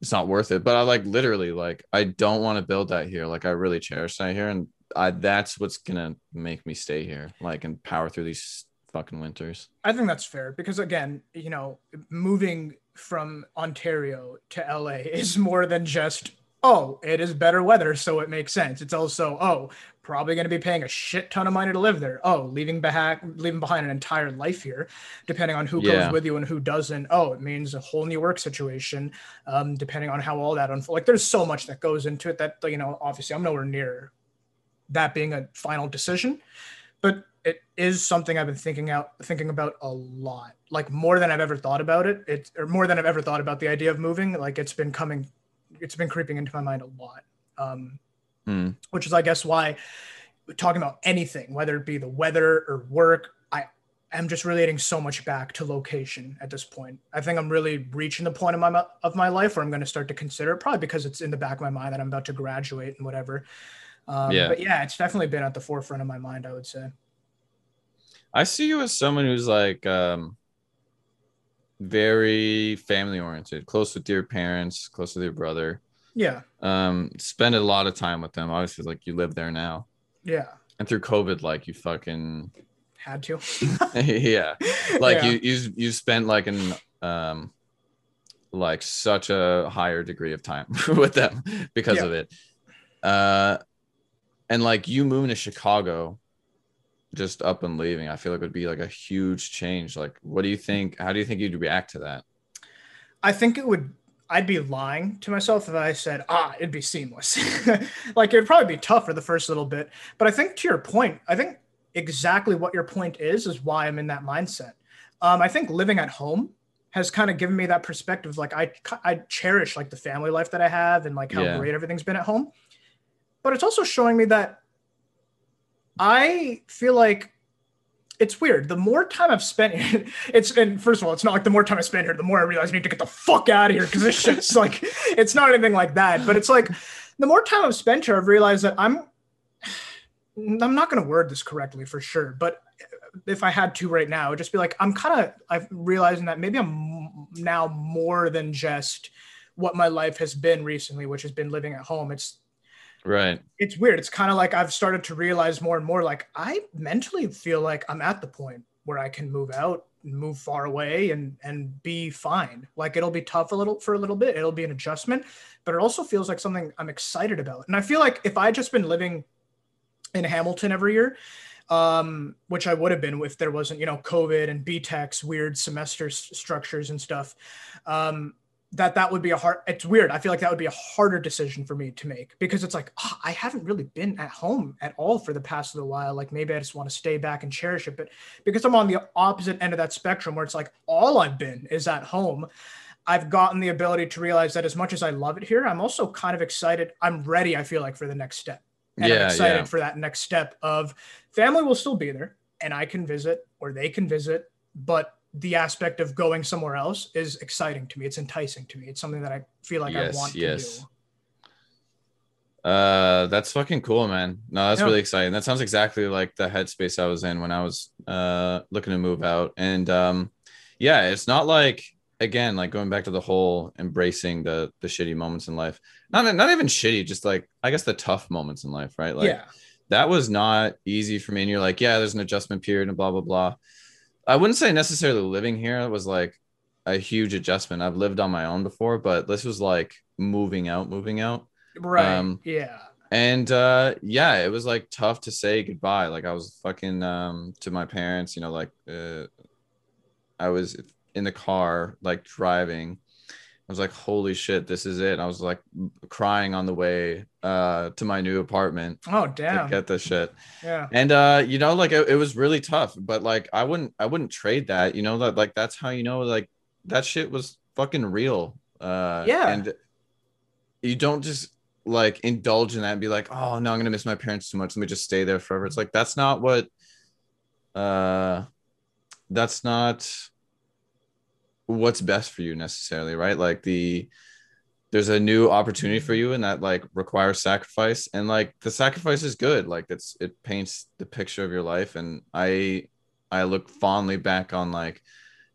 it's not worth it. But I like literally like I don't want to build that here. Like I really cherish that here. And I that's what's gonna make me stay here, like and power through these fucking winters. I think that's fair because again, you know, moving from Ontario to LA is more than just oh, it is better weather, so it makes sense. It's also oh, probably going to be paying a shit ton of money to live there. Oh, leaving behind leaving behind an entire life here, depending on who Yeah. goes with you and who doesn't. Oh, it means a whole new work situation, um, depending on how all that unfolds. Like, there's so much that goes into it that you know. Obviously, I'm nowhere near that being a final decision, but it is something I've been thinking out thinking about a lot. Like more than I've ever thought about it. It's or more than I've ever thought about the idea of moving. Like it's been coming, it's been creeping into my mind a lot. Um, Hmm. which is I guess why talking about anything, whether it be the weather or work, I am just relating so much back to location at this point. I think I'm really reaching the point of my of my life where I'm going to start to consider it, probably because it's in the back of my mind that I'm about to graduate and whatever. Um, Yeah. But yeah, it's definitely been at the forefront of my mind. I would say. I see you as someone who's like um very family oriented, close with your parents, close with your brother. Yeah. Um, spend a lot of time with them. Obviously, like you live there now. Yeah. And through COVID, like you fucking Had to. yeah. Like Yeah. you you you spent like an um like such a higher degree of time with them because Yeah. of it. Uh and like you moving to Chicago just up and leaving, I feel like would be like a huge change. Like what do you think? How do you think you'd react to that? I think it would. I'd be lying to myself if I said, ah, it'd be seamless. like it'd probably be tough for the first little bit. But I think to your point, I think exactly what your point is is why I'm in that mindset. Um, I think living at home has kind of given me that perspective. Like I, I cherish like the family life that I have and like how Yeah. great everything's been at home. But it's also showing me that I feel like it's weird. The more time I've spent here, it's and first of all, it's not like the more time I spend here, the more I realize I need to get the fuck out of here because this shit's like it's not anything like that. But it's like the more time I've spent here, I've realized that I'm I'm not gonna word this correctly for sure, but if I had to right now, it'd just be like I'm kind of I'm realizing that maybe I'm now more than just what my life has been recently, which has been living at home. It's Right. it's weird. It's kind of like I've started to realize more and more like I mentally feel like I'm at the point where I can move out, move far away and and be fine. Like it'll be tough a little for a little bit. It'll be an adjustment, but it also feels like something I'm excited about. And I feel like if I just been living in Hamilton every year, um, which I would have been if there wasn't, you know, COVID and BTEC's weird semester structures and stuff. Um, that that would be a hard. It's weird. I feel like that would be a harder decision for me to make because it's like ah, I haven't really been at home at all for the past little while. Like maybe I just want to stay back and cherish it. But because I'm on the opposite end of that spectrum where it's like all I've been is at home. I've gotten the ability to realize that as much as I love it here, I'm also kind of excited. I'm ready. I feel like for the next step. And I'm excited yeah. for that next step of family will still be there and I can visit or they can visit, but the aspect of going somewhere else is exciting to me. It's enticing to me. It's something that I feel like Yes, I want yes. to do. Uh, that's fucking cool, man. No, that's Yeah. really exciting. That sounds exactly like the headspace I was in when I was uh looking to move out. And um, yeah, it's not like again, like going back to the whole embracing the the shitty moments in life. Not not even shitty, just like I guess the tough moments in life, right? Like yeah. that was not easy for me. And you're like, yeah, there's an adjustment period and blah blah blah. I wouldn't say necessarily living here was like a huge adjustment. I've lived on my own before, but this was like moving out, moving out Right. Um, yeah. and uh yeah it was like tough to say goodbye like i was fucking um to my parents you know like uh i was in the car like driving i was like holy shit this is it i was like crying on the way uh to my new apartment Oh damn. get the shit yeah. and uh you know like it, it was really tough but like i wouldn't i wouldn't trade that you know that like that's how you know like that shit was fucking real uh Yeah. and you don't just like indulge in that and be like oh no i'm gonna miss my parents too much let me just stay there forever it's like that's not what uh that's not what's best for you necessarily right like the there's a new opportunity for you and that like requires sacrifice and like the sacrifice is good like it's it paints the picture of your life and i I look fondly back on like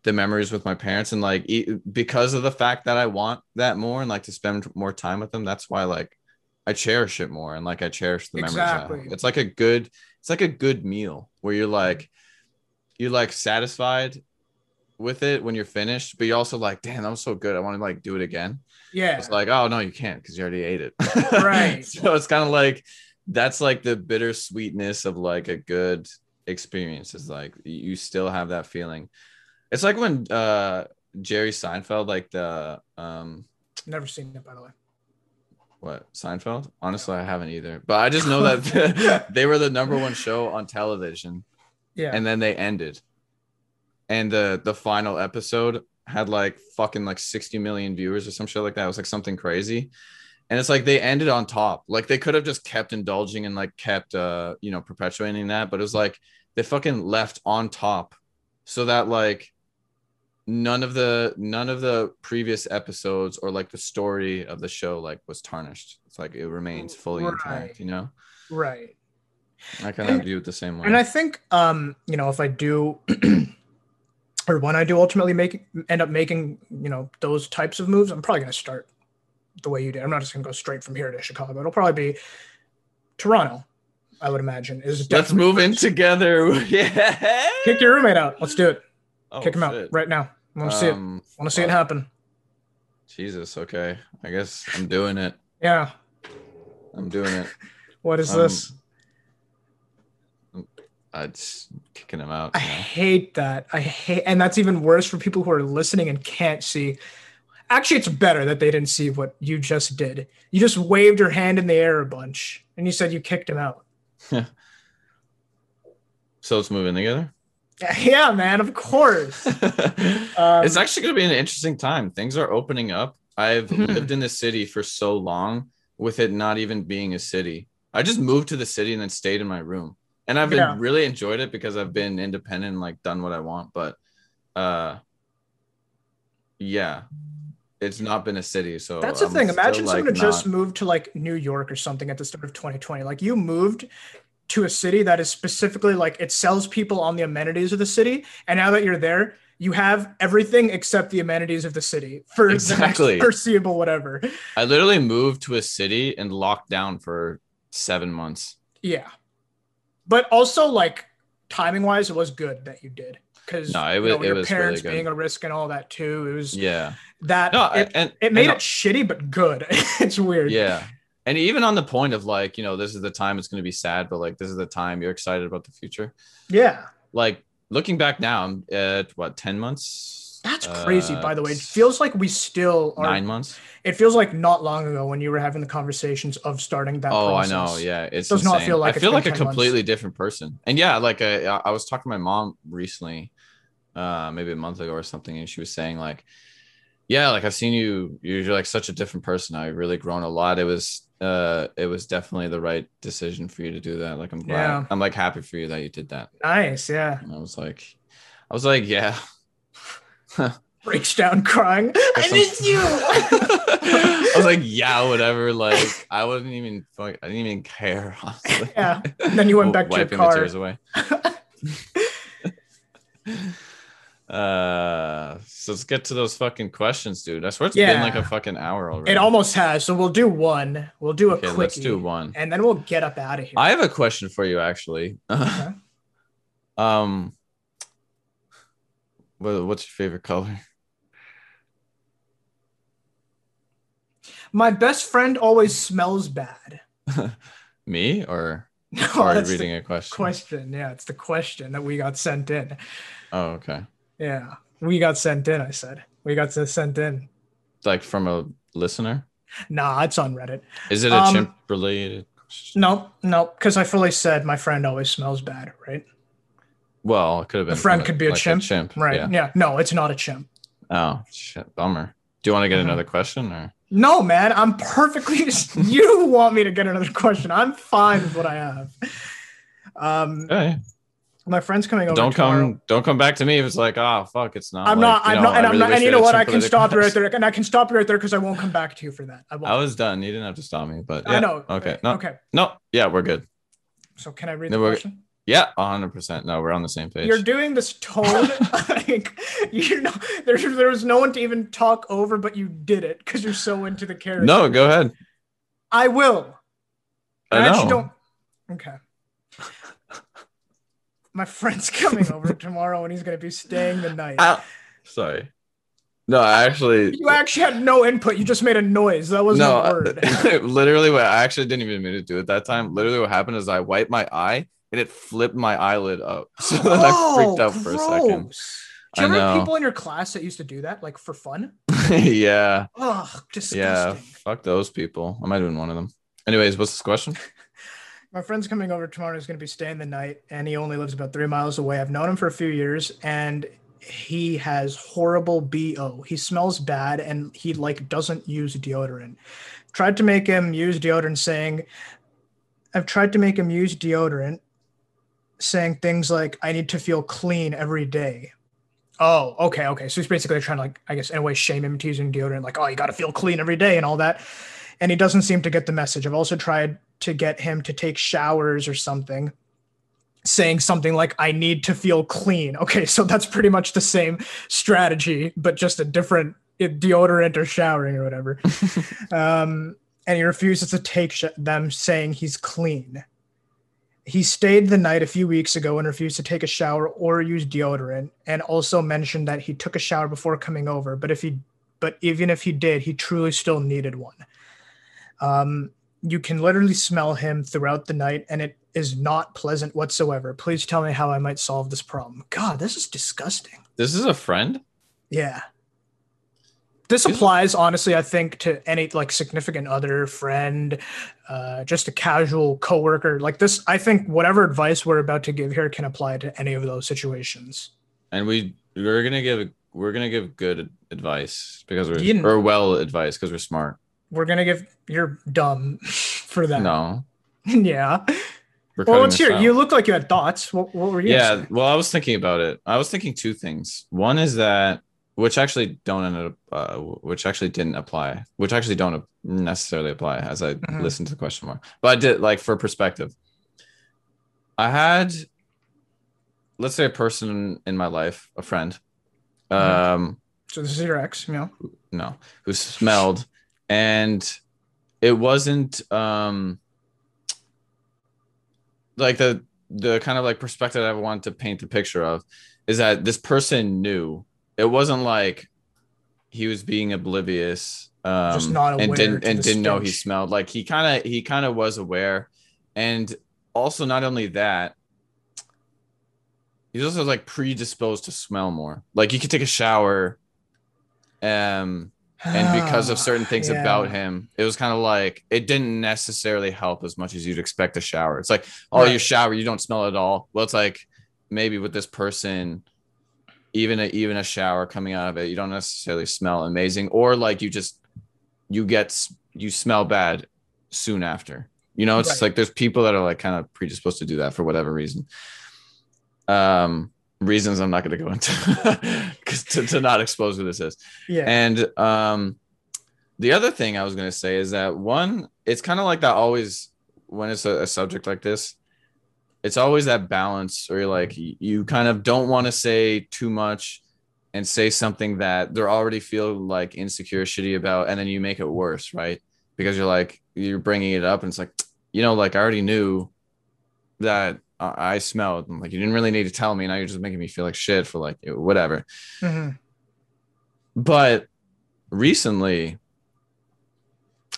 the memories with my parents and like e- because of the fact that I want that more and like to spend more time with them. That's why like I cherish it more and like I cherish the memories. Exactly. It's like a good, it's like a good meal where you're like, you're like satisfied with it when you're finished, but you're also like, damn, that was so good. I want to like do it again. Yeah. It's like, oh no, you can't because you already ate it. Right. so it's kind of like that's like the bittersweetness of like a good experience. Is like you still have that feeling. It's like when uh Jerry Seinfeld, like the um Never seen it, by the way. what Seinfeld? Honestly, I haven't either. But I just know that they were the number one show on television Yeah. and then they ended. And the the final episode had like fucking like 60 million viewers or some shit like that. It was like something crazy. And it's like they ended on top. Like they could have just kept indulging and like kept uh you know perpetuating that, but it was like they fucking left on top so that like none of the none of the previous episodes or like the story of the show like was tarnished. It's like it remains fully Right. intact, you know? right. I kind of view it the same way. And I think, um, you know, if I do, or when I do ultimately make end up making, you know, those types of moves, I'm probably going to start the way you did. I'm not just going to go straight from here to Chicago. It'll probably be Toronto. I would imagine is Let's move in together. yeah. Kick your roommate out. Let's do it. Oh, Kick him out right now. I want to see it. Um, Want to see it happen. Jesus. Okay. I guess I'm doing it. Yeah. I'm doing it. What is Um, this? I just kicking him out. I know? hate that. I hate, and that's even worse for people who are listening and can't see. Actually, it's better that they didn't see what you just did. You just waved your hand in the air a bunch, and you said you kicked him out. So let's move in together. Yeah, man. Of course. Um, it's actually going to be an interesting time. Things are opening up. I've Mhm. lived in the city for so long with it not even being a city. I just moved to the city and then stayed in my room. And I've been Yeah. really enjoyed it because I've been independent and like done what I want. But uh yeah, it's not been a city. So That's the I'm thing. Imagine like, someone just not- moved to like New York or something at the start of 2020. Like you moved to a city that is specifically like it sells people on the amenities of the city, and now that you're there, you have everything except the amenities of the city for Exactly. foreseeable whatever. I literally moved to a city and locked down for seven months. Yeah, but also like timing wise, it was good that you did because No, it you know, it your was parents good. being a risk and all that too. It was Yeah. that No, it, and it made and it shitty but good. it's weird. yeah and even on the point of like you know this is the time it's going to be sad but like this is the time you're excited about the future yeah. like looking back now i'm at what 10 months That's crazy, Uh, by the way. It feels like we still are. nine months It feels like not long ago when you were having the conversations of starting that. oh process. i know yeah it's Does not insane. feel like i it's feel like a 10 months. completely different person and yeah like I, I was talking to my mom recently uh maybe a month ago or something and she was saying like yeah like i've seen you you're like such a different person i've really grown a lot it was uh it was definitely the right decision for you to do that like i'm glad Yeah. i'm like happy for you that you did that Nice, yeah. And I was like, I was like, yeah. Breaks down crying. I miss you. I was like, yeah, whatever. Like, I wasn't even, I didn't even care. Honestly. Yeah. And Then you went back to your Wiping car. the tears away. uh, so let's get to those fucking questions, dude. I swear it's been like a fucking hour already. It almost has. So we'll do one. We'll do a okay, quickie. let's do one. And then we'll get up out of here. I have a question for you, actually. um, what, what's your favorite color? My best friend always smells bad. Me or No, are you reading a question? question. Yeah, it's the question that we got sent in. Oh, okay. Yeah, we got sent in. I said we got sent in. Like from a listener? Nah, it's on Reddit. Is it a Um, chimp related? No, no, because I fully said my friend always smells bad, right? Well, it could have been. A friend from could be a like chimp, Right. Yeah. Yeah. No, it's not a chimp. Oh shit, bummer. Do you want to get Mhm. another question or? No, man, I'm perfectly. you want me to get another question? I'm fine with what I have. Um, Hey, my friend's coming over. don't tomorrow. come, don't come back to me if it's like, oh fuck, it's not. I'm like, not. I'm know, not. And I I'm really not. And you know what? I can stop you right there. And I can stop you right there because I won't come back to you for that. I won't. I was done. You didn't have to stop me, but I yeah. know. Okay. No. Okay. No. Yeah, we're good. So can I read No, the question? Yeah, hundred percent. No, we're on the same page. You're doing this tone like you know there's there was no one to even talk over, but you did it because you're so into the character. no, go ahead. I will. I actually know. don't. Okay. My friend's coming over tomorrow, and he's gonna be staying the night. Ow. Sorry. No, I actually. you actually had no input. You just made a noise. That wasn't no, a word. literally, what I actually didn't even mean to do it that time. Literally, what happened is I wiped my eye and it flipped my eyelid up. So then I freaked oh, out for a second. Oh. Do you I ever have know. people in your class that used to do that, like for fun? yeah, Ugh, yeah. Fuck those people. I might have been one of them. Anyways, what's this question? My friend's coming over tomorrow. He's going to be staying the night, and he only lives about three miles away. I've known him for a few years, and he has horrible bo. He smells bad, and he like doesn't use deodorant. Tried to make him use deodorant, saying, "I've tried to make him use deodorant, saying things like I need to feel clean every day." Oh, okay, okay. So he's basically trying to like, I guess, in a way, shame him to using deodorant, like, oh, you got to feel clean every day and all that. And he doesn't seem to get the message. I've also tried to get him to take showers or something, saying something like, I need to feel clean. Okay, so that's pretty much the same strategy, but just a different eh, deodorant or showering or whatever. um, and he refuses to take sh- them, saying he's clean. He stayed the night a few weeks ago and refused to take a shower or use deodorant, and also mentioned that he took a shower before coming over. But if he, but even if he did, he truly still needed one. Um, you can literally smell him throughout the night, and it is not pleasant whatsoever. Please tell me how I might solve this problem. God, this is disgusting. This is a friend. Yeah. This Is- applies, honestly, I think, to any like significant other, friend, uh, just a casual coworker. Like this, I think whatever advice we're about to give here can apply to any of those situations. and we we're gonna give we're gonna give good advice because we're You- or well advice because we're smart. We're gonna give you're dumb for that. No, yeah. we're Well, let's hear. You look like you had thoughts. What, what were you? yeah. say? Well, I was thinking about it. I was thinking two things. One is that which actually don't end up uh, which actually didn't apply, which actually don't necessarily apply as I Mhm. listened to the question more. But I did like for perspective. I had let's say a person in my life, a friend. Mhm. Um So this is your ex, you know. no who smelled and it wasn't um like the the kind of like perspective i wanted to paint the picture of is that this person knew it wasn't like he was being oblivious um Just not aware and didn't and didn't know he smelled. Like he kind of he kind of was aware. And also not only that he's also like predisposed to smell more. Like you could take a shower um and because of certain things Yeah. about him it was kind of like it didn't necessarily help as much as you'd expect a shower. It's like oh Right. you shower you don't smell at all. Well it's like maybe with this person even a, even a shower coming out of it you don't necessarily smell amazing or like you just you get you smell bad soon after you know it's Right. like there's people that are like kind of predisposed to do that for whatever reason um reasons i'm not going to go into because to, to not expose who this is Yeah. and um, the other thing I was gonna say is that one, it's kind of like that always when it's a, a subject like this, it's always that balance where you're like you, you kind of don't want to say too much and say something that they're already feel like insecure, shitty about, and then you make it worse, right? Because you're like you're bringing it up, and it's like you know, like I already knew that I smelled. I'm like you didn't really need to tell me. Now you're just making me feel like shit for like whatever Mhm. but recently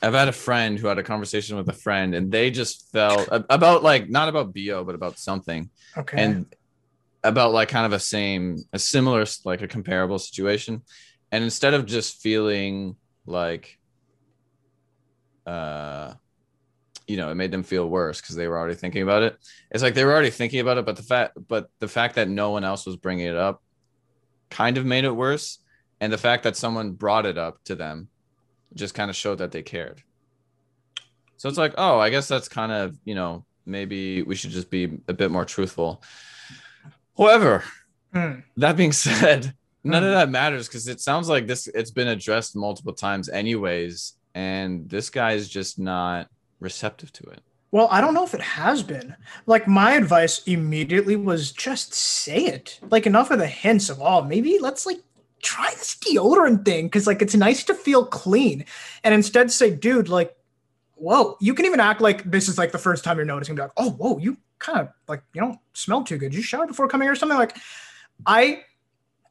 i've had a friend who had a conversation with a friend and they just felt about like not about bo but about something. Okay. and about like kind of a same a similar like a comparable situation. And instead of just feeling like uh you know it made them feel worse because they were already thinking about it it's like they were already thinking about it but the fact but the fact that no one else was bringing it up kind of made it worse. And the fact that someone brought it up to them just kind of showed that they cared so it's like oh i guess that's kind of you know maybe we should just be a bit more truthful however Mm. that being said none Mm. of that matters because it sounds like this it's been addressed multiple times anyways and this guy is just not receptive to it Well, I don't know if it has been. Like my advice immediately was just say it. Like enough of the hints of oh maybe let's like try this deodorant thing because like it's nice to feel clean, and instead say, dude, like, whoa, you can even act like this is like the first time you're noticing. Be like, oh, whoa, you kind of like you don't smell too good. You showered before coming or something like. I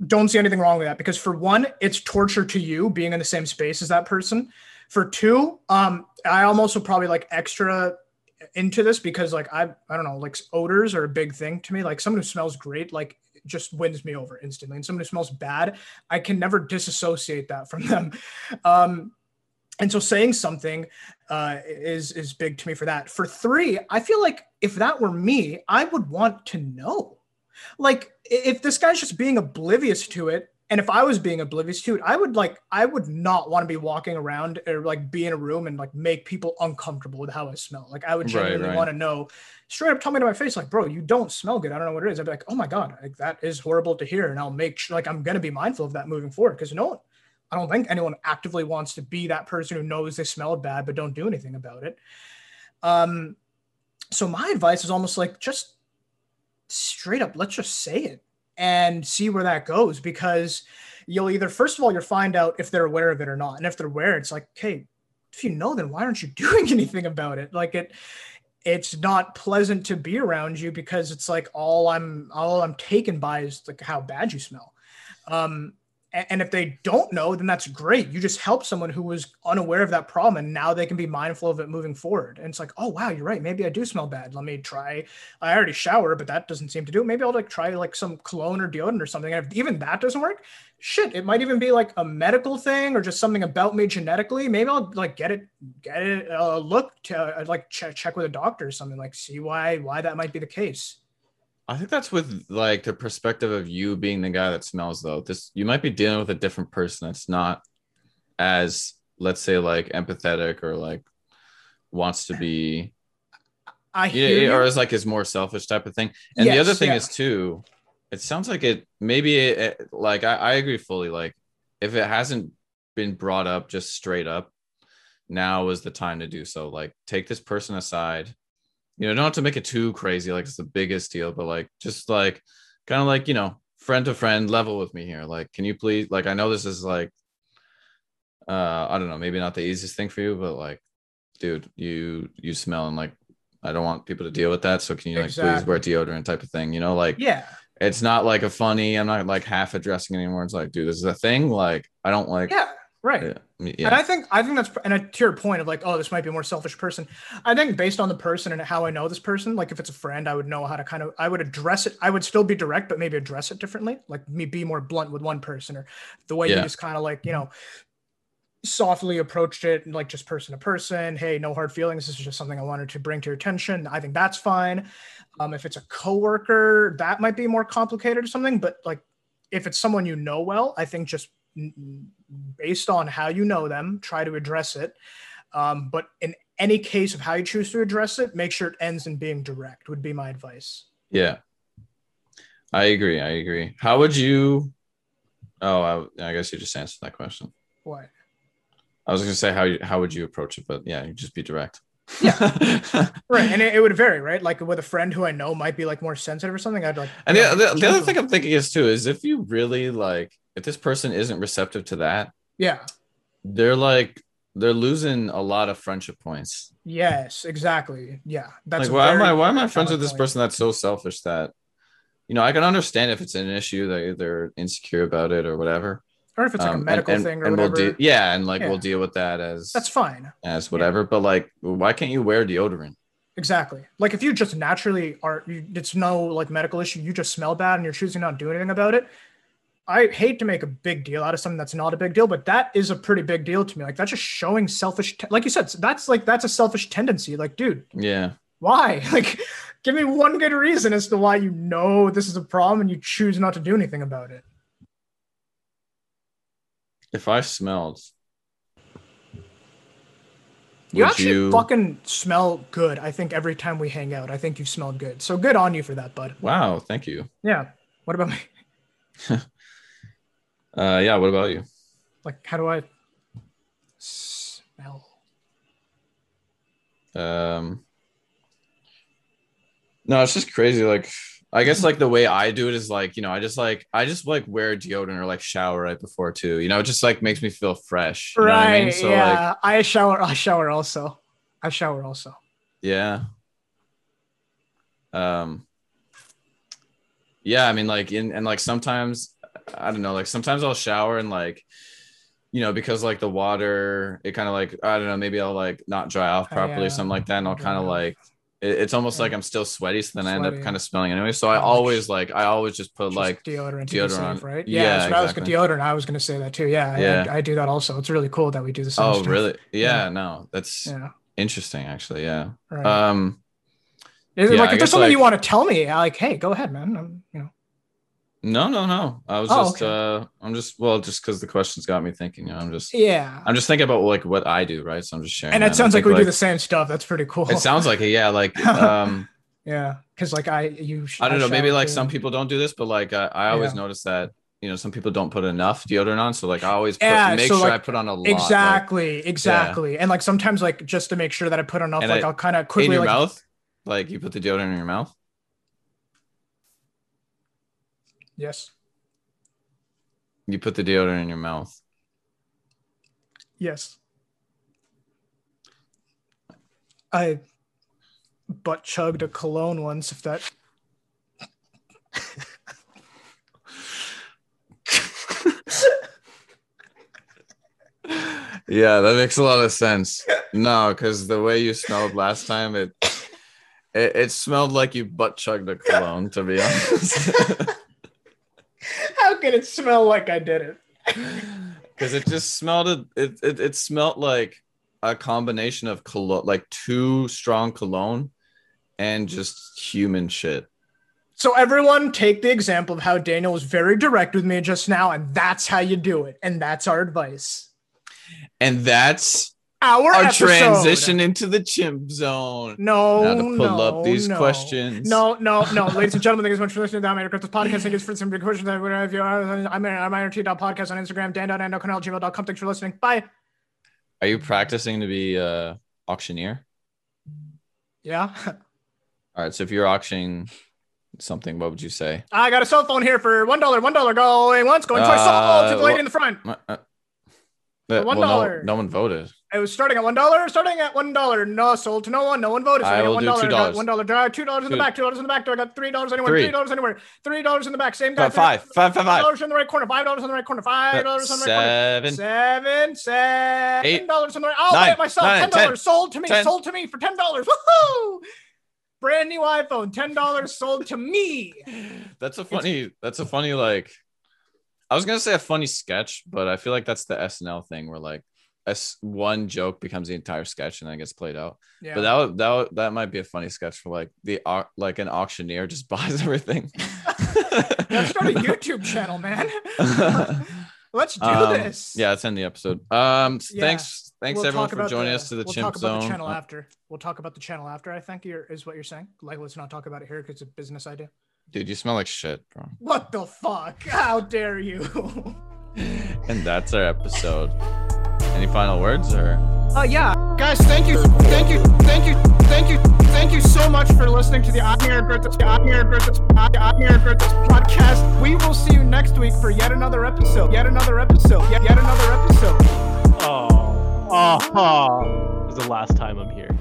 don't see anything wrong with that because for one, it's torture to you being in the same space as that person. For two, um, I almost will probably like extra into this because like I I don't know like odors are a big thing to me. Like someone who smells great like just wins me over instantly, and someone who smells bad I can never disassociate that from them. Um, and so saying something uh, is is big to me for that. For three, I feel like if that were me, I would want to know. Like if this guy's just being oblivious to it, and if I was being oblivious to it, I would like I would not want to be walking around or like be in a room and like make people uncomfortable with how I smell. Like I would genuinely right. want to know straight up tell me to my face, like, bro, you don't smell good. I don't know what it is. I'd be like, oh my God, like that is horrible to hear. And I'll make sure like I'm gonna be mindful of that moving forward. Cause no one I don't think anyone actively wants to be that person who knows they smell bad but don't do anything about it. Um so my advice is almost like just straight up, let's just say it and see where that goes because you'll either first of all you'll find out if they're aware of it or not. And if they're aware it's like okay if you know then why aren't you doing anything about it? Like it it's not pleasant to be around you because it's like all i'm all i'm taken by is like how bad you smell. Um and if they don't know then that's great. You just help someone who was unaware of that problem and now they can be mindful of it moving forward. And it's like oh wow you're right. Maybe i do smell bad. Let me try i already shower but that doesn't seem to do maybe i'll like try like some cologne or deodorant or something. And if even that doesn't work shit it might even be like a medical thing or just something about me genetically. Maybe i'll like get it get it uh, look to uh, like check, check with a doctor or something like see why why that might be the case I think that's with like the perspective of you being the guy that smells though. This you might be dealing with a different person that's not as let's say like empathetic or like wants to be i hear yeah, you. or is like his more selfish type of thing. And the other thing yeah. is too, it sounds like it maybe it, it- like I, I agree fully. Like if it hasn't been brought up just straight up, now is the time to do so. Like take this person aside. You know, don't to make it too crazy, like it's the biggest deal, but like just like kind of like, you know, friend to friend level with me here. Like, can you please like I know this is like uh I don't know, maybe not the easiest thing for you, but like, dude, you you smell and like I don't want people to deal with that. So can you like please wear deodorant type of thing? You know, like yeah it's not like a funny, I'm not like half addressing anymore. It's like, dude, this is a thing. Like, I don't like yeah right yeah. And. I think I think that's and to your point of like, oh, this might be a more selfish person. I think based on the person and how I know this person, like if it's a friend, I would know how to kind of I would address it. I would still be direct, but maybe address it differently. Like me be more blunt with one person, or the way you just kind of like you know softly approached it, like just person to person. Hey, no hard feelings. This is just something I wanted to bring to your attention. I think that's fine. Um, if it's a coworker, that might be more complicated or something. But like if it's someone you know well, I think just based on how you know them, try to address it. Um, but in any case of how you choose to address it, make sure it ends in being direct, would be my advice. yeah. I agree. I agree. How would you? Oh, I, I guess you just answered that question. What? I was gonna say how you, how would you approach it, but yeah, you just be direct. Yeah. Right. And it, it would vary, right? Like with a friend who I know might be like more sensitive or something, I'd like. and the, the, the other thing I'm thinking is too is if you really like if this person isn't receptive to that, Yeah. they're like they're losing a lot of friendship points. Yes, exactly. Yeah. That's like why am I why am I friends with this point. person that's so selfish that you know I can understand if it's an issue that they're insecure about it or whatever. Or if it's like Um, a medical and- thing or and whatever. We'll de- yeah, and like Yeah. we'll deal with that as that's fine. as whatever. But like, why can't you wear deodorant? Exactly. Like if you just naturally are, you, it's no like medical issue. You just smell bad and you're choosing not to do anything about it. I hate to make a big deal out of something that's not a big deal, but that is a pretty big deal to me. Like that's just showing selfish. Te- like you said, that's like that's a selfish tendency. Like, dude, Yeah, why? Like, give me one good reason as to why you know this is a problem and you choose not to do anything about it. if I smelled, You actually you- fucking smell good. I think every time we hang out, I think you smelled good. So good on you for that, bud. Wow, thank you. Yeah. What about me? Uh, yeah. What about you? Like, how do I smell? Um, No, it's just crazy. Like, I guess like the way I do it is like, you know, I just like I just like wear deodorant or like shower right before too. You know, it just like makes me feel fresh. You know what right. I mean? So yeah. like I shower. I shower also. I shower also. yeah. Um yeah, I mean like in and like sometimes I don't know, like sometimes I'll shower and like you know, because like the water, it kind of like I don't know, maybe I'll like not dry off Oh, properly, yeah, or something like that, and I'll kind of like it, it's almost Yeah. like I'm still sweaty, so then I end up kind of smelling anyway. So I always like I always just put Just like deodorant, to be safe, deodorant. right? Yeah, Yeah, that's what I was exactly. gonna deodorant. I was gonna say that too. Yeah, I- Yeah. I, I do that also. It's really cool that we do this. same oh stuff. really? Yeah, Yeah. no, that's Yeah. interesting actually. Yeah. Right. Um. Is it yeah, like if there's something you want to tell me, like, hey, go ahead, man. I'm, you know. No, no, no. I was Oh, just okay. uh I'm just well, just because the questions got me thinking. You know, I'm just Yeah. I'm just thinking about like what I do, right? So I'm just sharing. and it I sounds like we do the same stuff. That's pretty cool. It sounds like it, yeah. Like um. yeah, because like I you. I don't know. Maybe like too. some people don't do this, but like uh, I always Yeah. notice that you know some people don't put enough deodorant on. So like I always put, Yeah, make so, sure I put on a lot. like, Exactly, exactly. And like sometimes like just to make sure that I put enough, And like I- I, will kind of quickly in your like mouth. Like you put the deodorant in your mouth. Yes, You put the deodorant in your mouth. yes. I butt chugged a cologne once. If that Yeah, that makes a lot of sense. No, because the way you smelled last time, it it, it smelled like you butt chugged a cologne. To be honest, how can it smell like I did it? because it just smelled it, it it it smelled like a combination of cologne, like too strong cologne, and just human shit. So everyone take the example of how Daniel was very direct with me just now, and that's how you do it, and that's our advice. And that's Our, our episode. transition into the chimp zone. No, Now to pull no, up these no. questions. No, no, no. Ladies and gentlemen, thank you so much for listening to the Amateur Christmas podcast. Thank you for some big questions. I'm IRT.podcast on Instagram, dan.ando.gmail.com. Thanks for listening. Bye. Are you practicing to be uh auctioneer? Yeah. All right. So if you're auctioning something, what would you say? I got a cell phone here for one dollar, one dollar going once, going twice. Uh, Sold to the lady wha- in the front. Uh, uh, that- one well, no, no one voted. It was starting at one dollar, starting at one dollar. No, sold to no one. No one voted. So I I will do dollar. I got $2. One dollar. Two dollars in the back. Two dollars in the back. Do I got three dollars anywhere. Three. Dollars anywhere. Three dollars in the back. Same guy. Five, five, five, five, five. dollars in the right corner. Five dollars in the right corner. Five dollars in the right corner. Seven. Seven, seven Eight. dollars in the right. Oh, Nine. wait, myself. Nine. Ten dollars sold to me. Sold to me for ten dollars. Woohoo! Brand new iPhone. Ten dollars sold to me. That's a funny. That's a funny like. I was gonna say a funny sketch, but I feel like that's the SNL thing where like, S one joke becomes the entire sketch and then gets played out. Yeah. But that would, that would, that might be a funny sketch for like the like an auctioneer just buys everything. Let's start a YouTube channel, man. Let's do Um, this. Yeah, it's in the episode. Um, Yeah. thanks, thanks We'll everyone for joining the- us to the we'll Chimp talk about Zone. the channel after. We'll talk about the channel after. I think you're, is what you're saying. Like, let's not talk about it here because it's a business idea. Dude, you smell like shit, bro. What the fuck? How dare you? And that's our episode. Any final words or? Oh yeah, guys, thank you, thank you, thank you, thank you, thank you so much for listening to the Amir Griffiths, Amir Griffiths, Amir Griffiths podcast. We will see you next week for yet another episode. Yet another episode. Yet, yet another episode. Oh, oh, oh. This is the last time I'm here.